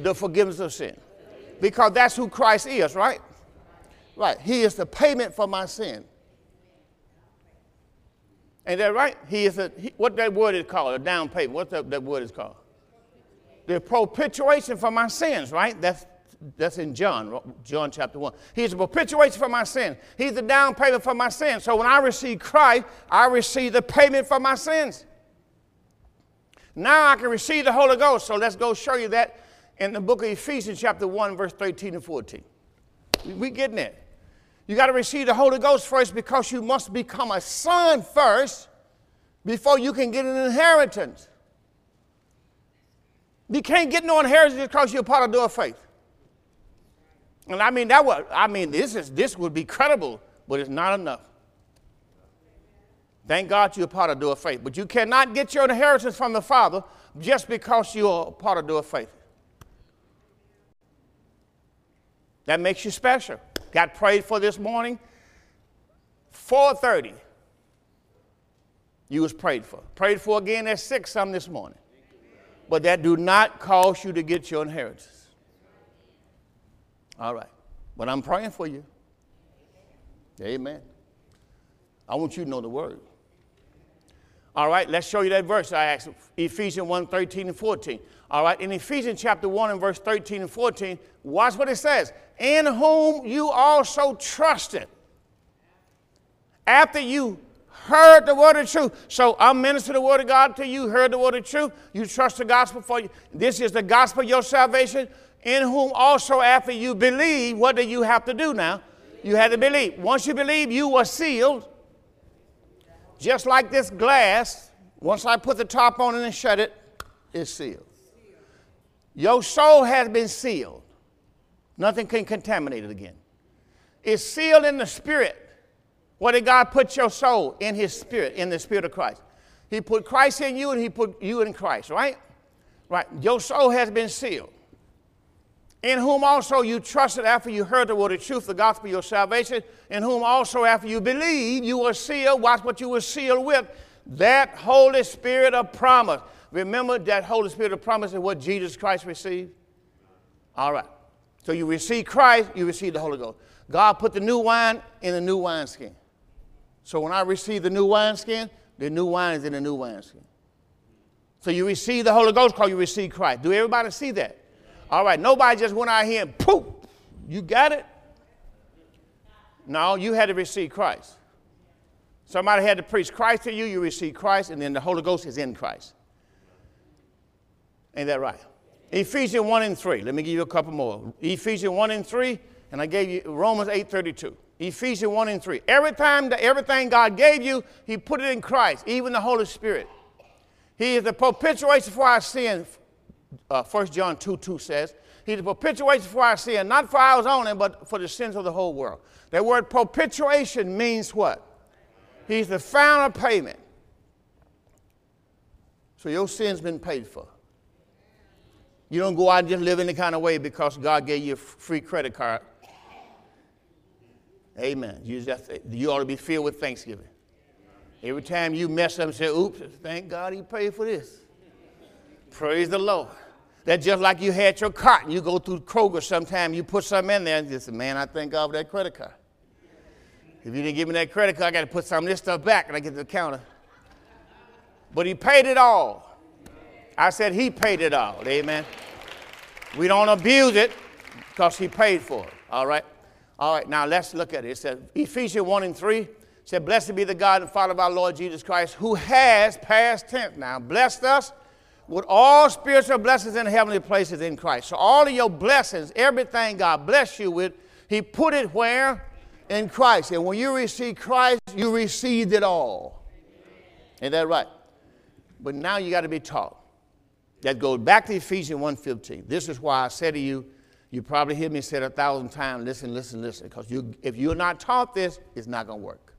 Speaker 1: the forgiveness of sin. Because that's who Christ is, right? Right. He is the payment for my sin. Ain't that right? He is a, he, what that word is called, a down payment. What that, that word is called? The propitiation for my sins, right? That's that's in John, John chapter 1. He's a propitiation for my sin. He's the down payment for my sins. So when I receive Christ, I receive the payment for my sins. Now I can receive the Holy Ghost. So let's go show you that in the book of Ephesians, chapter 1, verse 13 and 14. We getting it. You got to receive the Holy Ghost first because you must become a son first before you can get an inheritance. You can't get no inheritance because you're part of the faith. And I mean that was I mean this is this would be credible, but it's not enough. Thank God you're part of the faith. But you cannot get your inheritance from the Father just because you're part of the faith. That makes you special. Got prayed for this morning. 4:30. You was prayed for. Prayed for again at 6 some this morning. But that do not cause you to get your inheritance. All right. But I'm praying for you. Amen. I want you to know the word. All right, let's show you that verse I asked Ephesians 1 13 and 14. All right, in Ephesians chapter 1 and verse 13 and 14, watch what it says. In whom you also trusted. After you heard the word of truth. So I'm ministering the word of God to you, heard the word of truth. You trust the gospel for you. This is the gospel of your salvation, in whom also after you believe, what do you have to do now? You had to believe. Once you believe, you were sealed. Just like this glass, once I put the top on it and shut it, it's sealed. Your soul has been sealed. Nothing can contaminate it again. It's sealed in the spirit. What did God put your soul in his spirit, in the spirit of Christ? He put Christ in you and he put you in Christ, right? Right. Your soul has been sealed. In whom also you trusted after you heard the word of truth, the gospel of your salvation, in whom also after you believed, you were sealed. Watch what you were sealed with. That Holy Spirit of promise. Remember that Holy Spirit of promise is what Jesus Christ received? All right. So you receive Christ, you receive the Holy Ghost. God put the new wine in the new wineskin. So when I receive the new wineskin, the new wine is in the new wineskin. So you receive the Holy Ghost because you receive Christ. Do everybody see that? All right, nobody just went out here and poof, you got it? No, you had to receive Christ. Somebody had to preach Christ to you, you receive Christ, and then the Holy Ghost is in Christ. Ain't that right? Ephesians 1 and 3. Let me give you a couple more. Ephesians 1 and 3, and I gave you Romans 8 32. Ephesians 1 and 3. Every time that everything God gave you, He put it in Christ, even the Holy Spirit. He is the propitiation for our sin. Uh, 1 John 2 2 says, He's the propitiation for our sin, not for ours only, but for the sins of the whole world. That word propitiation means what? He's the final payment. So your sin's been paid for. You don't go out and just live any kind of way because God gave you a free credit card. Amen. You, just, you ought to be filled with thanksgiving. Every time you mess up and say, oops, thank God he paid for this. Praise the Lord. That's just like you had your cart and you go through Kroger sometime, you put something in there and you say, man, I thank God for that credit card. If you didn't give me that credit card, I got to put some of this stuff back and I get to the counter. But he paid it all. I said he paid it all. Amen. We don't abuse it because he paid for it. All right? All right, now let's look at it. It says Ephesians 1 and 3 said, Blessed be the God and Father of our Lord Jesus Christ, who has, past tense now, blessed us with all spiritual blessings in heavenly places in Christ. So all of your blessings, everything God bless you with, He put it where? In Christ. And when you receive Christ, you received it all. Ain't that right? But now you got to be taught. That goes back to Ephesians 1.15. This is why I say to you, you probably hear me say it a thousand times, listen, listen, listen, because you, if you're not taught this, it's not going to work.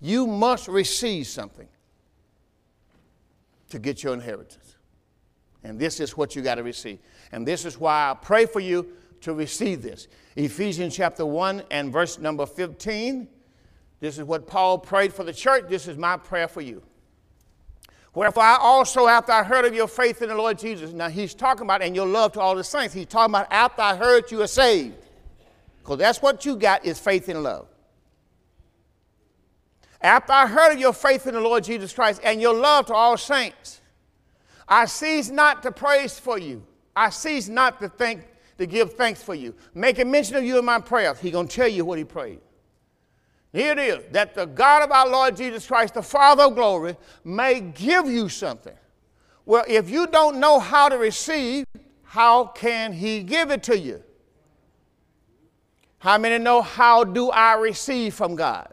Speaker 1: You must receive something to get your inheritance. And this is what you got to receive. And this is why I pray for you to receive this. Ephesians chapter 1 and verse number 15. This is what Paul prayed for the church. This is my prayer for you. Wherefore I also, after I heard of your faith in the Lord Jesus, now he's talking about, and your love to all the saints, he's talking about after I heard you are saved. Because that's what you got is faith and love. After I heard of your faith in the Lord Jesus Christ and your love to all saints, I cease not to praise for you. I cease not to think to give thanks for you. Making mention of you in my prayers. He's going to tell you what he prayed. Here it is that the God of our Lord Jesus Christ, the Father of glory, may give you something. Well, if you don't know how to receive, how can He give it to you? How many know how do I receive from God?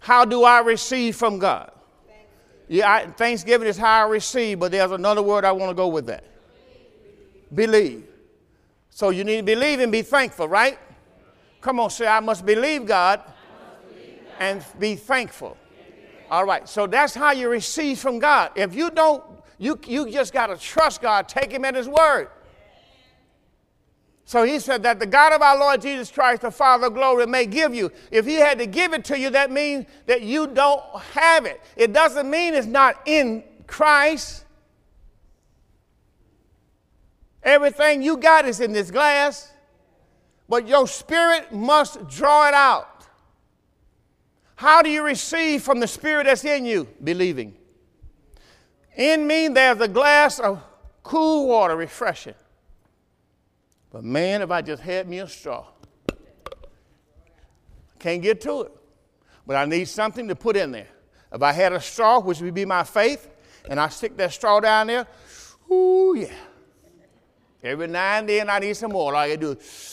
Speaker 1: How do I receive from God? Yeah, I, Thanksgiving is how I receive, but there's another word I want to go with that. Believe. So you need to believe and be thankful, right? Come on, say, I must believe God, must believe God. and be thankful. All right, so that's how you receive from God. If you don't, you, you just got to trust God, take Him at His word. So he said that the God of our Lord Jesus Christ, the Father of glory, may give you. If he had to give it to you, that means that you don't have it. It doesn't mean it's not in Christ. Everything you got is in this glass, but your spirit must draw it out. How do you receive from the spirit that's in you? Believing. In me, there's a glass of cool water, refreshing. But man, if I just had me a straw, can't get to it. But I need something to put in there. If I had a straw, which would be my faith, and I stick that straw down there, ooh, yeah. Every now and then I need some more. All I do is,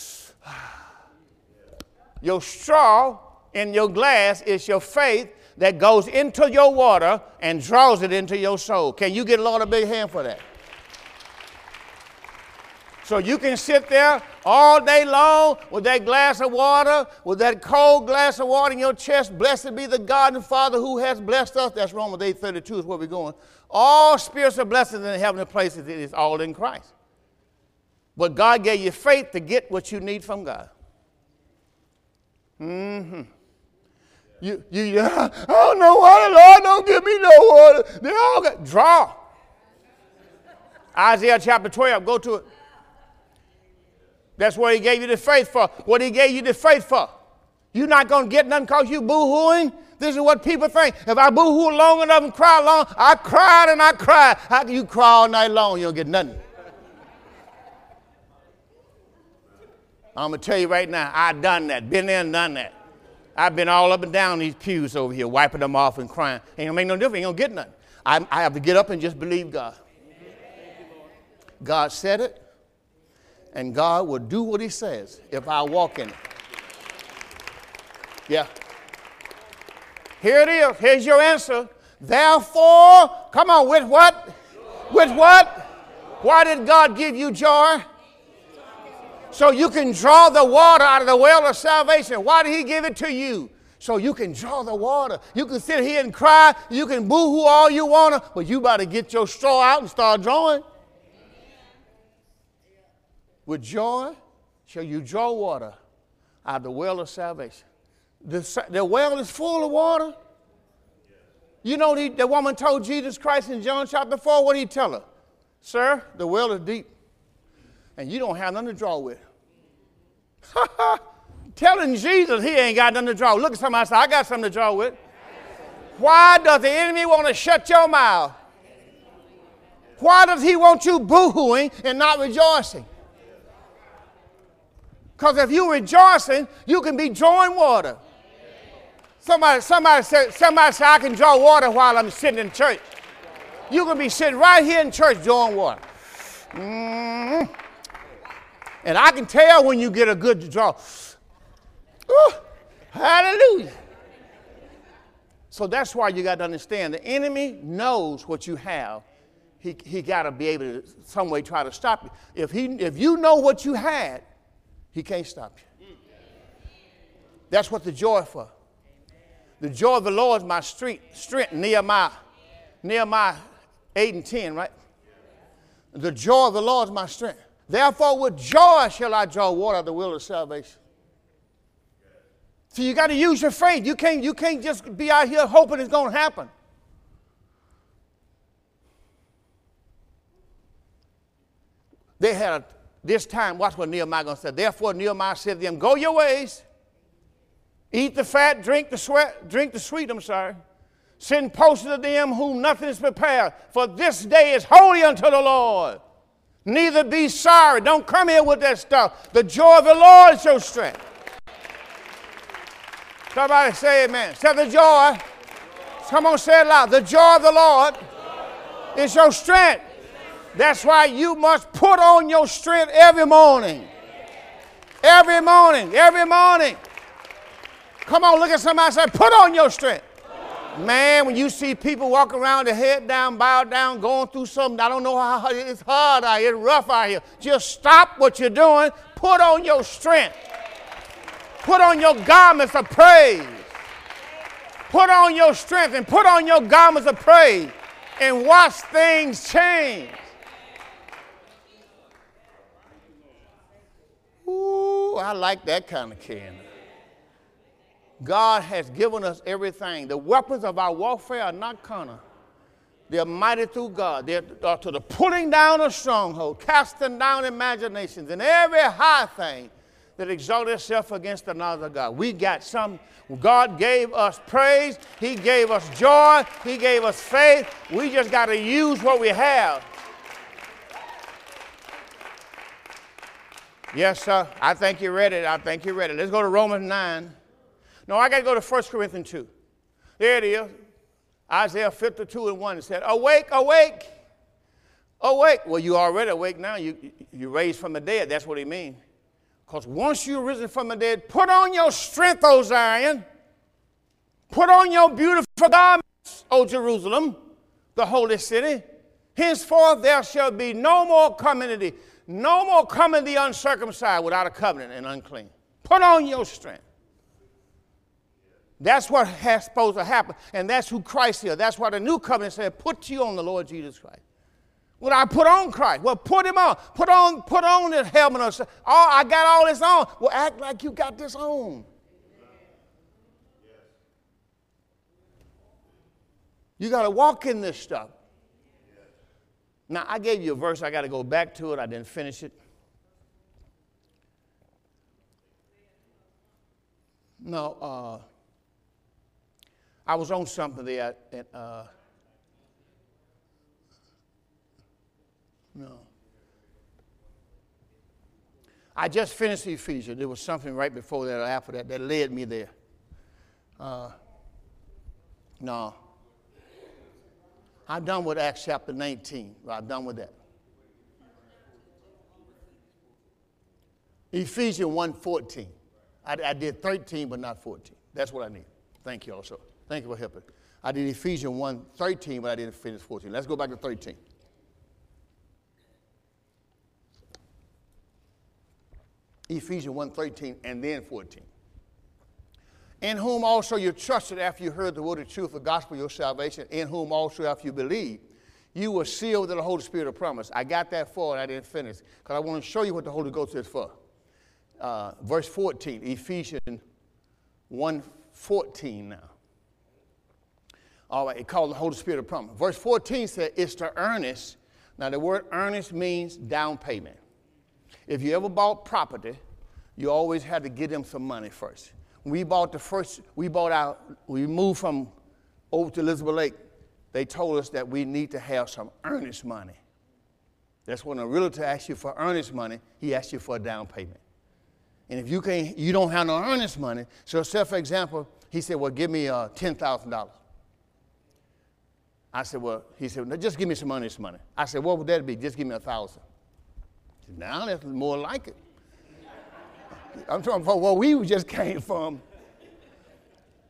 Speaker 1: your straw in your glass is your faith that goes into your water and draws it into your soul. Can you get Lord a big hand for that? So you can sit there all day long with that glass of water, with that cold glass of water in your chest. Blessed be the God and Father who has blessed us. That's Romans 8 32 is where we're going. All spiritual blessings in heavenly places, it is all in Christ. But God gave you faith to get what you need from God. Mm-hmm. You, you, I don't know the Lord don't give me no water. They all got, draw. Isaiah chapter 12, go to it. That's what he gave you the faith for. What he gave you the faith for. You're not going to get nothing because you boo-hooing. This is what people think. If I boo-hoo long enough and cry long, I cried and I cried. How can you cry all night long? You don't get nothing. I'm going to tell you right now, I done that. Been there and done that. I've been all up and down these pews over here, wiping them off and crying. Ain't gonna make no difference. Ain't gonna get nothing. I, I have to get up and just believe God. God said it and God will do what He says if I walk in it. Yeah. Here it is. Here's your answer. Therefore, come on, with what? With what? Why did God give you joy? So you can draw the water out of the well of salvation. Why did He give it to you? So you can draw the water. You can sit here and cry. You can boo hoo all you want to, but you better get your straw out and start drawing. With joy shall you draw water out of the well of salvation. The, the well is full of water. You know, the, the woman told Jesus Christ in John chapter 4, what did he tell her? Sir, the well is deep, and you don't have nothing to draw with. Telling Jesus he ain't got nothing to draw. Look at somebody say, I got something to draw with. Why does the enemy want to shut your mouth? Why does he want you boohooing and not rejoicing? Because if you're rejoicing, you can be drawing water. Somebody, somebody said, somebody said, I can draw water while I'm sitting in church. You can be sitting right here in church drawing water. Mm-hmm. And I can tell when you get a good draw. Ooh, hallelujah. So that's why you got to understand the enemy knows what you have. He, he got to be able to some way try to stop you. If, he, if you know what you had, he can't stop you. That's what the joy for. The joy of the Lord is my street, strength, Nehemiah. Nehemiah 8 and 10, right? The joy of the Lord is my strength. Therefore, with joy shall I draw water of the will of salvation. So you got to use your faith. You can't, you can't just be out here hoping it's going to happen. They had a this time, watch what Nehemiah going to say. Therefore, Nehemiah said to them, Go your ways, eat the fat, drink the sweat, drink the sweet, I'm sorry. Send posts to them whom nothing is prepared, for this day is holy unto the Lord. Neither be sorry. Don't come here with that stuff. The joy of the Lord is your strength. Somebody say amen. Say the joy. Come on, say it loud. The joy of the Lord is your strength. That's why you must put on your strength every morning. Every morning, every morning. Come on, look at somebody say, put on your strength. Man, when you see people walk around their head down, bowed down, going through something, I don't know how it's hard out here, it's rough out here. Just stop what you're doing, put on your strength. Put on your garments of praise. Put on your strength and put on your garments of praise and watch things change. Ooh, I like that kind of candy. God has given us everything. The weapons of our warfare are not carnal. They're mighty through God. They're to the pulling down of strongholds, casting down imaginations, and every high thing that exalts itself against another God. We got some. God gave us praise. He gave us joy. He gave us faith. We just got to use what we have. Yes, sir. I think you read it. I think you read it. Let's go to Romans 9. No, I got to go to 1 Corinthians 2. There it is. Isaiah 52 and 1 it said, Awake, awake, awake. Well, you already awake now. You, you raised from the dead. That's what he means. Because once you're risen from the dead, put on your strength, O Zion. Put on your beautiful garments, O Jerusalem, the holy city. Henceforth there shall be no more community, no more coming the uncircumcised without a covenant and unclean. Put on your strength. That's what has supposed to happen. And that's who Christ is. That's why the new covenant said, put you on the Lord Jesus Christ. Well, I put on Christ. Well, put him on. Put on, put on the helmet. Oh, I got all this on. Well, act like you got this on. You got to walk in this stuff. Now, I gave you a verse. I got to go back to it. I didn't finish it. No, uh, I was on something there. At, uh, no. I just finished Ephesians. There was something right before that or after that that led me there. Uh, no. I'm done with Acts chapter 19. I'm done with that. Ephesians 1.14. I, I did 13, but not 14. That's what I need. Thank you also. Thank you for helping. I did Ephesians 1 13, but I didn't finish 14. Let's go back to 13. Ephesians 1 13 and then 14. In whom also you trusted after you heard the word of truth, the gospel of your salvation, in whom also after you believed, you were sealed with the Holy Spirit of promise. I got that far and I didn't finish because I want to show you what the Holy Ghost is for. Uh, verse 14, Ephesians 1 14 now. All right, it called the Holy Spirit of promise. Verse 14 said it's the earnest. Now, the word earnest means down payment. If you ever bought property, you always had to give them some money first. We bought the first, we bought out, we moved from over to Elizabeth Lake. They told us that we need to have some earnest money. That's when a realtor asks you for earnest money, he asks you for a down payment. And if you can't, you don't have no earnest money. So, say for example, he said, "Well, give me uh, ten thousand dollars." I said, well, he said, no, just give me some money, some money. I said, what would that be? Just give me a thousand. He said, now that's more like it. I'm talking about where we just came from.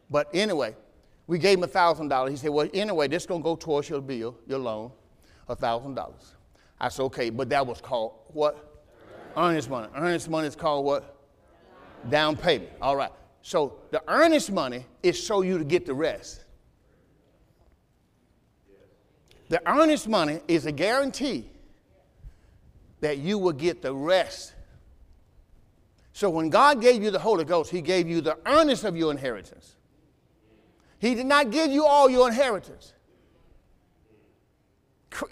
Speaker 1: But anyway, we gave him a thousand dollars. He said, well, anyway, this is gonna go towards your bill, your loan, a thousand dollars. I said, okay, but that was called what? Earnest money. Earnest money is called what? Down payment. All right. So the earnest money is so you to get the rest. The earnest money is a guarantee that you will get the rest. So when God gave you the Holy Ghost, He gave you the earnest of your inheritance. He did not give you all your inheritance.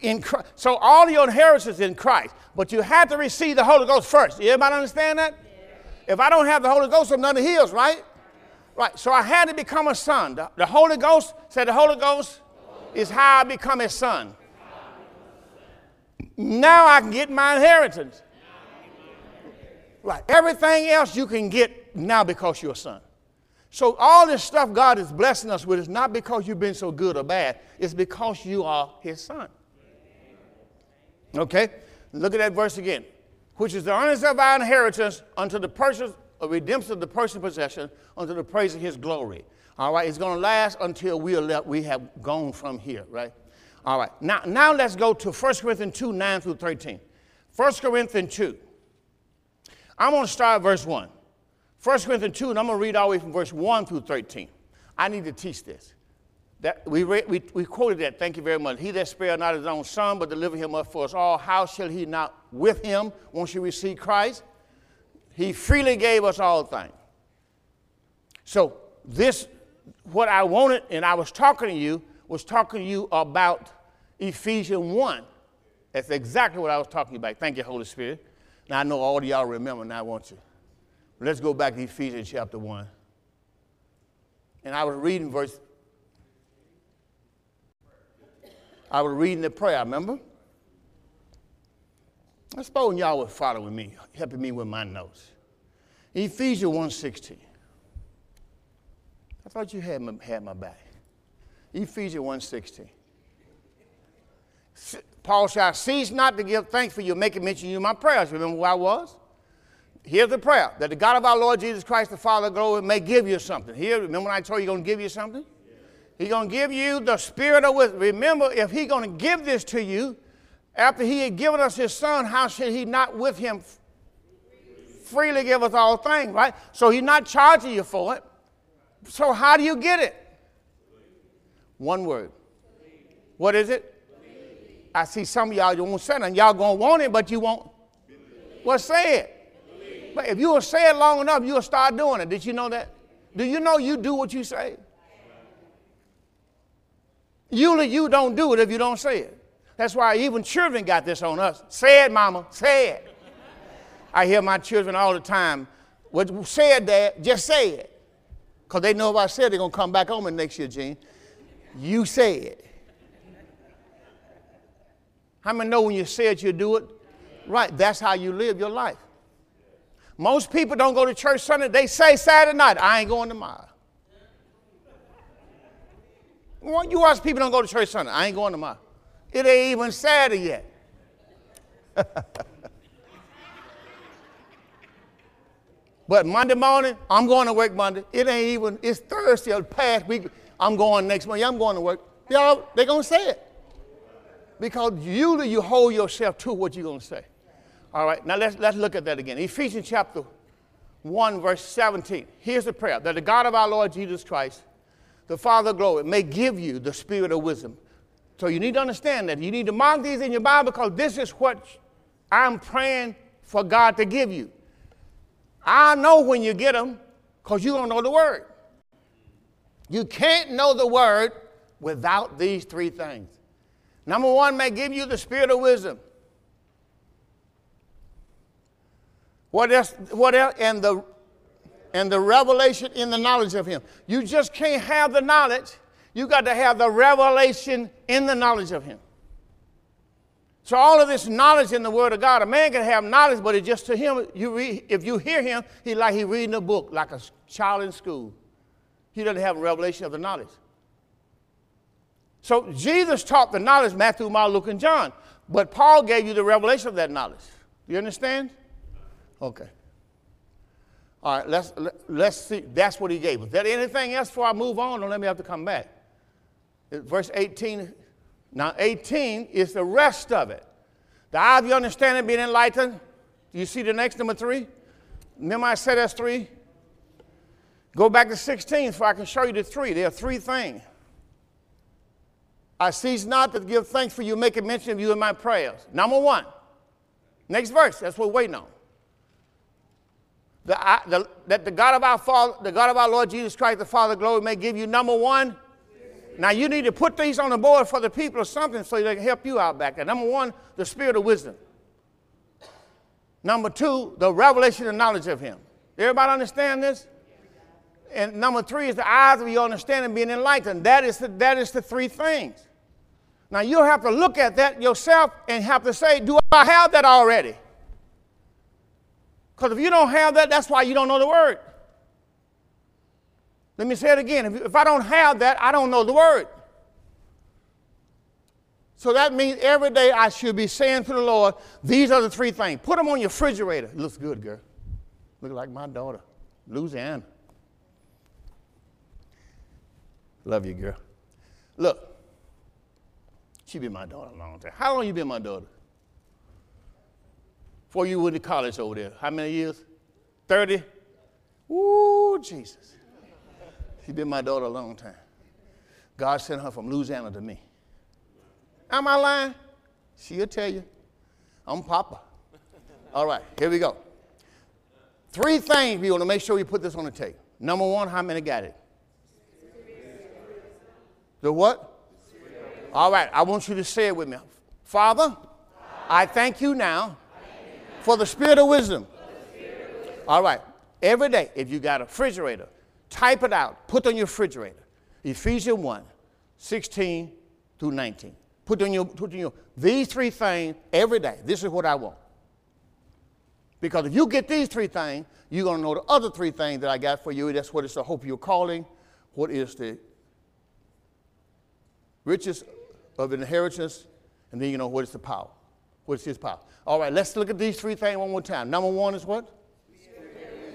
Speaker 1: In, so all your inheritance is in Christ, but you have to receive the Holy Ghost first. Everybody understand that? If I don't have the Holy Ghost, I'm none of His, right? Right. So I had to become a son. The, the Holy Ghost said, "The Holy Ghost is how I become a son. Now I can get my inheritance. Right. Everything else you can get now because you're a son. So all this stuff God is blessing us with is not because you've been so good or bad. It's because you are his son. Okay? Look at that verse again. Which is the earnest of our inheritance unto the purchase of redemption of the personal possession unto the praise of his glory. All right, it's going to last until we, are left, we have gone from here, right? All right, now, now let's go to 1 Corinthians 2 9 through 13. 1 Corinthians 2. I'm going to start verse 1. 1 Corinthians 2, and I'm going to read all the way from verse 1 through 13. I need to teach this. That we, we, we quoted that, thank you very much. He that spared not his own son, but delivered him up for us all, how shall he not with him, once you receive Christ? He freely gave us all things. So, this, what I wanted, and I was talking to you, was talking to you about Ephesians 1. That's exactly what I was talking about. Thank you, Holy Spirit. Now I know all of y'all remember, now I want you. Let's go back to Ephesians chapter 1. And I was reading verse. I was reading the prayer, I remember? I suppose y'all were following me, helping me with my notes. Ephesians 1.16. I thought you had my, had my back. Ephesians 1.16. Paul said, I cease not to give thanks for you, making mention of you in my prayers. Remember where I was? Here's the prayer that the God of our Lord Jesus Christ, the Father of glory, may give you something. Here, remember when I told you he's going to give you something? He's going to give you the spirit of wisdom. Remember, if he's going to give this to you, after he had given us his son, how should he not with him freely give us all things, right? So he's not charging you for it. So how do you get it? One word. What is it? I see some of y'all you won't say nothing. Y'all gonna want it, but you won't. Well, say it. But if you will say it long enough, you'll start doing it. Did you know that? Do you know you do what you say? Usually you don't do it if you don't say it. That's why even children got this on us. Say it, mama. Say it. I hear my children all the time. What said, Dad? Just say it. Because they know if I said they're going to come back home in next year, Gene. You say it. How many know when you say it, you do it? Right, that's how you live your life. Most people don't go to church Sunday. They say Saturday night, I ain't going tomorrow. Well, you watch people don't go to church Sunday. I ain't going tomorrow. It ain't even Saturday yet. but Monday morning, I'm going to work Monday. It ain't even, it's Thursday or past week. I'm going next Monday. I'm going to work. Y'all, they're going to say it because usually you hold yourself to what you're going to say. All right, now let's, let's look at that again. Ephesians chapter 1, verse 17. Here's the prayer that the God of our Lord Jesus Christ, the Father of glory, may give you the spirit of wisdom. So you need to understand that. You need to mark these in your Bible because this is what I'm praying for God to give you. I know when you get them because you don't know the word. You can't know the word without these three things. Number one, may give you the spirit of wisdom. What else? What else? And the and the revelation in the knowledge of Him. You just can't have the knowledge. You got to have the revelation in the knowledge of Him. So all of this knowledge in the Word of God, a man can have knowledge, but it's just to him. You read, if you hear him, he like he reading a book, like a child in school. He doesn't have a revelation of the knowledge. So Jesus taught the knowledge, Matthew, Mark, Luke, and John. But Paul gave you the revelation of that knowledge. Do You understand? Okay. All right, let's, let's see. That's what he gave. Is there anything else before I move on? Don't let me have to come back. Verse 18. Now, 18 is the rest of it. The eye of your understanding being enlightened. Do you see the next number three? Remember I said that's three? Go back to 16 so I can show you the three. There are three things. I cease not to give thanks for you, making mention of you in my prayers. Number one. Next verse. That's what we're waiting on. The, the, that the God of our Father, the God of our Lord Jesus Christ, the Father of glory, may give you number one. Now you need to put these on the board for the people or something so they can help you out back there. Number one, the spirit of wisdom. Number two, the revelation and knowledge of Him. Everybody understand this? And number three is the eyes of your understanding being enlightened. That is the, that is the three things. Now you'll have to look at that yourself and have to say, Do I have that already? Because if you don't have that, that's why you don't know the word. Let me say it again. If, if I don't have that, I don't know the word. So that means every day I should be saying to the Lord, these are the three things. Put them on your refrigerator. Looks good, girl. Look like my daughter, Louisiana. Love you, girl. Look, she been my daughter a long time. How long you been my daughter? Before you went to college over there. How many years? 30? Ooh, Jesus. She been my daughter a long time. God sent her from Louisiana to me. Am I lying? She'll tell you. I'm Papa. All right, here we go. Three things we want to make sure we put this on the table. Number one, how many got it? The what? All right, I want you to say it with me. Father, I thank you now for the spirit of wisdom. All right, every day, if you got a refrigerator, type it out, put it on your refrigerator. Ephesians 1 16 through 19. Put on your, put on your, these three things every day. This is what I want. Because if you get these three things, you're going to know the other three things that I got for you. That's what is the hope of your calling, what is the riches of inheritance, and then you know what is the power. What is his power? All right, let's look at these three things one more time. Number one is what?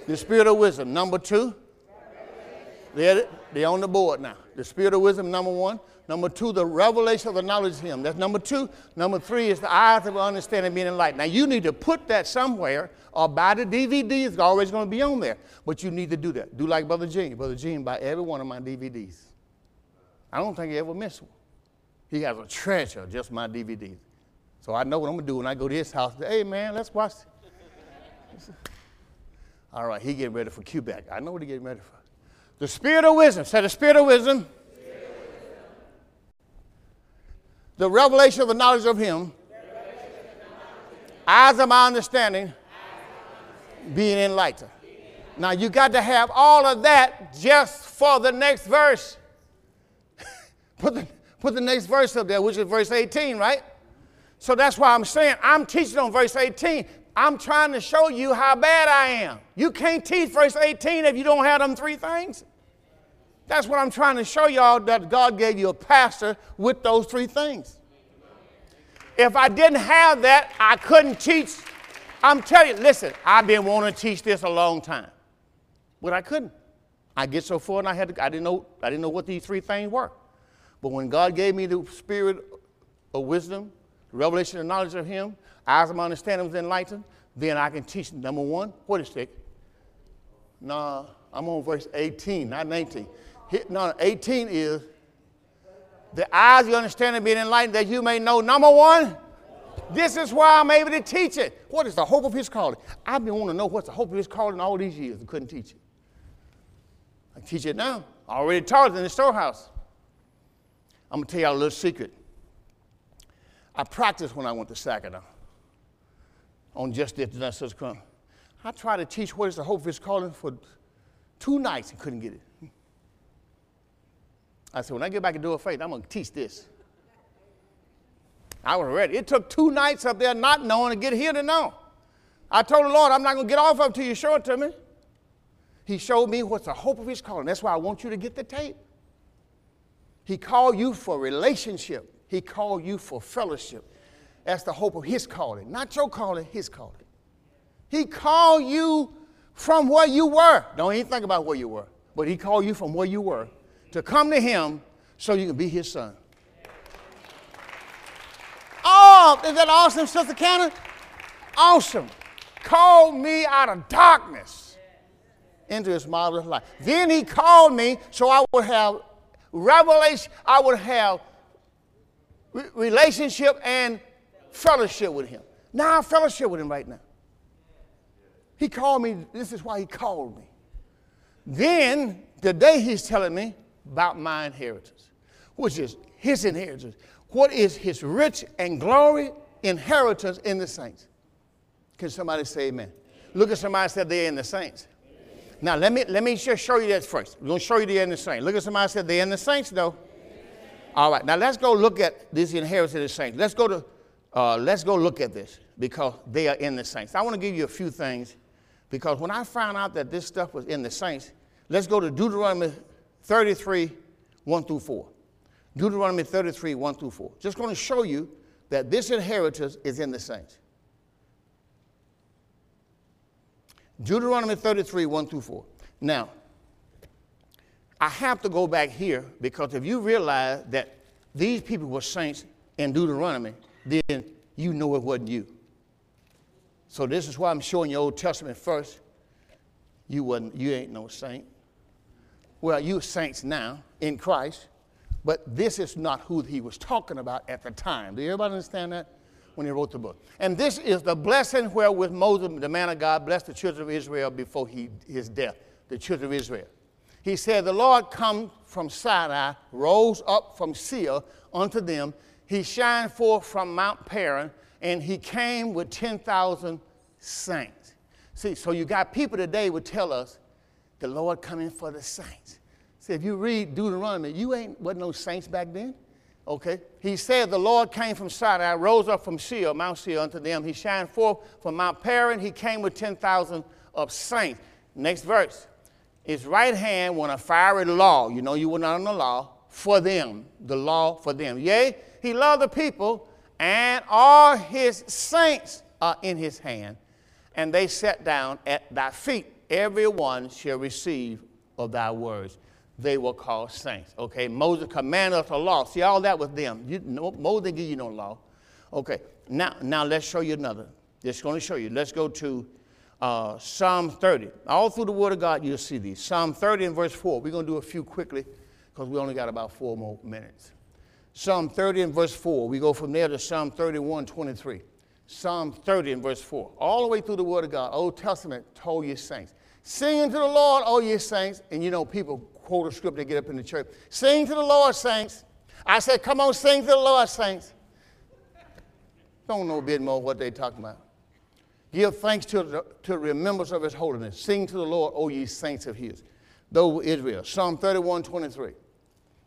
Speaker 1: The spirit of wisdom. Number two, they're, they're on the board now. The spirit of wisdom, number one. Number two, the revelation of the knowledge of Him. That's number two. Number three is the eyes of understanding being enlightened. Now, you need to put that somewhere or buy the DVD. It's always going to be on there. But you need to do that. Do like Brother Gene. Brother Gene buy every one of my DVDs. I don't think he ever missed one. He has a treasure just my DVDs. So I know what I'm going to do when I go to his house. Hey, man, let's watch. All right, he getting ready for Quebec. I know what he getting ready for. The spirit of wisdom. Say the spirit of wisdom. The revelation of the knowledge of him. Eyes of my understanding. Being enlightened. Now you got to have all of that just for the next verse. put, the, put the next verse up there, which is verse 18, right? So that's why I'm saying I'm teaching on verse 18. I'm trying to show you how bad I am. You can't teach verse 18 if you don't have them three things. That's what I'm trying to show y'all that God gave you a pastor with those three things. If I didn't have that, I couldn't teach. I'm telling you, listen, I've been wanting to teach this a long time, but I couldn't. I get so far and I had to, I didn't know I didn't know what these three things were. But when God gave me the spirit of wisdom, revelation and knowledge of Him, eyes of my understanding was enlightened, then I can teach number one. What is it? Nah, I'm on verse 18, not 19 no, 18 is the eyes you understand and being enlightened that you may know. Number one, this is why I'm able to teach it. What is the hope of his calling? I've been wanting to know what's the hope of his calling all these years and couldn't teach it. I teach it now. I already taught it in the storehouse. I'm going to tell you a little secret. I practiced when I went to Saginaw on just this such come. I tried to teach what is the hope of his calling for two nights and couldn't get it. I said, when I get back and Door of Faith, I'm going to teach this. I was ready. It took two nights up there not knowing to get here to know. I told the Lord, I'm not going to get off of till you show it to me. He showed me what's the hope of his calling. That's why I want you to get the tape. He called you for relationship. He called you for fellowship. That's the hope of his calling. Not your calling, his calling. He called you from where you were. Don't even think about where you were. But he called you from where you were to come to him so you can be his son. Oh, is that awesome, Sister Cannon? Awesome. Called me out of darkness into his marvelous light. Then he called me so I would have revelation, I would have re- relationship and fellowship with him. Now I fellowship with him right now. He called me, this is why he called me. Then, today he's telling me, about my inheritance, which is his inheritance. What is his rich and glory inheritance in the saints? Can somebody say amen? Look at somebody said they're in the saints. Now let me let me just show you that first. We're gonna show you they're in the saints. Look at somebody said they're in the saints though. All right, now let's go look at this inheritance of the saints. Let's go to uh, let's go look at this because they are in the saints. I want to give you a few things because when I found out that this stuff was in the saints, let's go to Deuteronomy 33, 1 through 4. Deuteronomy 33, 1 through 4. Just going to show you that this inheritance is in the saints. Deuteronomy 33, 1 through 4. Now, I have to go back here because if you realize that these people were saints in Deuteronomy, then you know it wasn't you. So this is why I'm showing you Old Testament first. You wasn't, you ain't no saint. Well, you saints now in Christ, but this is not who he was talking about at the time. Do everybody understand that? When he wrote the book. And this is the blessing wherewith Moses, the man of God, blessed the children of Israel before he, his death, the children of Israel. He said, The Lord come from Sinai, rose up from Seir unto them. He shined forth from Mount Paran, and he came with 10,000 saints. See, so you got people today would tell us, the Lord coming for the saints. See, if you read Deuteronomy, you ain't wasn't no saints back then. Okay? He said, The Lord came from Sinai, rose up from Seir, Mount Seir unto them. He shined forth from Mount Paran. He came with 10,000 of saints. Next verse. His right hand won a fiery law. You know, you were not on the law for them, the law for them. Yea, he loved the people, and all his saints are in his hand. And they sat down at thy feet. Every one shall receive of thy words they were called saints. Okay, Moses commanded us a law. See, all that was them. You, no, Moses didn't give you no law. Okay, now, now let's show you another. Just going to show you. Let's go to uh, Psalm 30. All through the Word of God, you'll see these. Psalm 30 and verse 4. We're going to do a few quickly because we only got about four more minutes. Psalm 30 and verse 4. We go from there to Psalm 31, 23. Psalm 30 and verse 4. All the way through the Word of God. Old Testament told you saints. Sing unto the Lord, oh, all ye saints. And you know, people quote a scripture, they get up in the church. Sing to the Lord, saints. I said, come on, sing to the Lord, saints. Don't know a bit more what they're talking about. Give thanks to the, to the remembrance of his holiness. Sing to the Lord, O ye saints of his. Though Israel. Psalm 31, 23.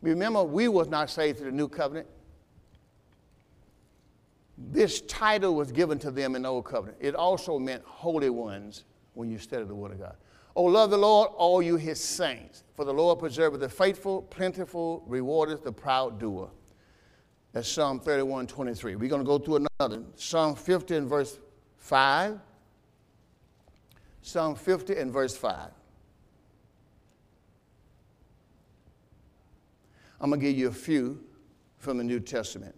Speaker 1: Remember, we was not saved through the new covenant. This title was given to them in the old covenant. It also meant holy ones when you study the word of God. Oh, love the Lord, all you his saints. For the Lord preserveth the faithful, plentiful, rewardeth the proud doer. That's Psalm 31, 23. We're going to go through another. Psalm 50 and verse 5. Psalm 50 and verse 5. I'm going to give you a few from the New Testament.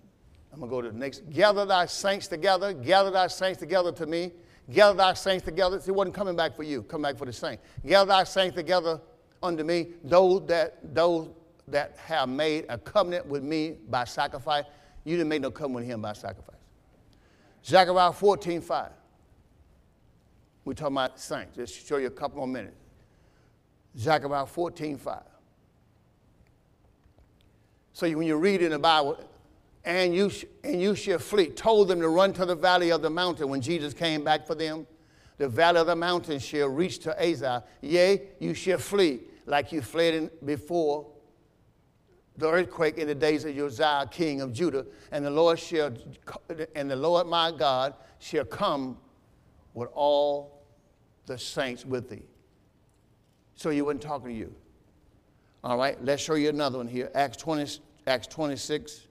Speaker 1: I'm going to go to the next. Gather thy saints together, gather thy saints together to me. Gather thy saints together. He wasn't coming back for you, come back for the saints. Gather thy saints together unto me, those that those that have made a covenant with me by sacrifice. You didn't make no covenant with him by sacrifice. Zechariah 14, 5. We're talking about saints. Just show you a couple more minutes. Zechariah 14, 5. So when you read in the Bible, and you, sh- and you shall flee. Told them to run to the valley of the mountain when Jesus came back for them. The valley of the mountain shall reach to Azar. Yea, you shall flee like you fled in before the earthquake in the days of Josiah, king of Judah. And the Lord shall, and the Lord my God shall come with all the saints with thee. So he wasn't talking to you. All right, let's show you another one here. Acts 20, Acts 26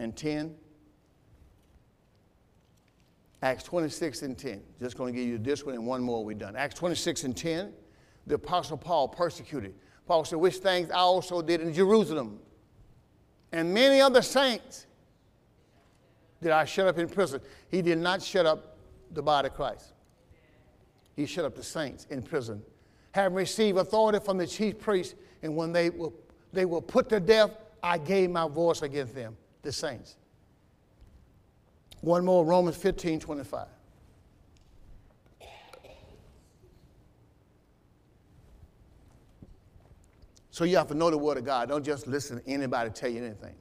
Speaker 1: and 10. Acts 26 and 10. Just going to give you this one and one more we're done. Acts 26 and 10. The Apostle Paul persecuted. Paul said, Which things I also did in Jerusalem. And many other saints did I shut up in prison. He did not shut up the body of Christ, he shut up the saints in prison. Having received authority from the chief priests, and when they were, they were put to death, I gave my voice against them the saints. One more, Romans 15 25. So you have to know the Word of God. Don't just listen to anybody tell you anything.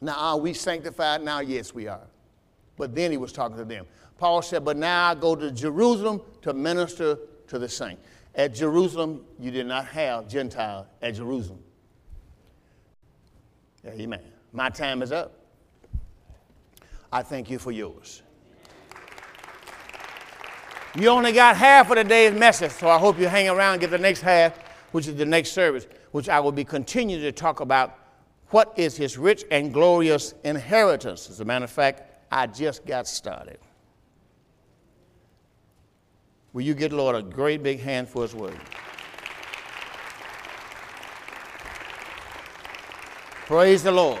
Speaker 1: Now, are we sanctified now? Yes, we are. But then he was talking to them. Paul said, But now I go to Jerusalem to minister to the saints. At Jerusalem, you did not have Gentiles at Jerusalem. Amen. My time is up. I thank you for yours. You only got half of the day's message, so I hope you hang around and get the next half, which is the next service, which I will be continuing to talk about What is his rich and glorious inheritance? As a matter of fact, I just got started. Will you get Lord a great big hand for his word? Praise the Lord.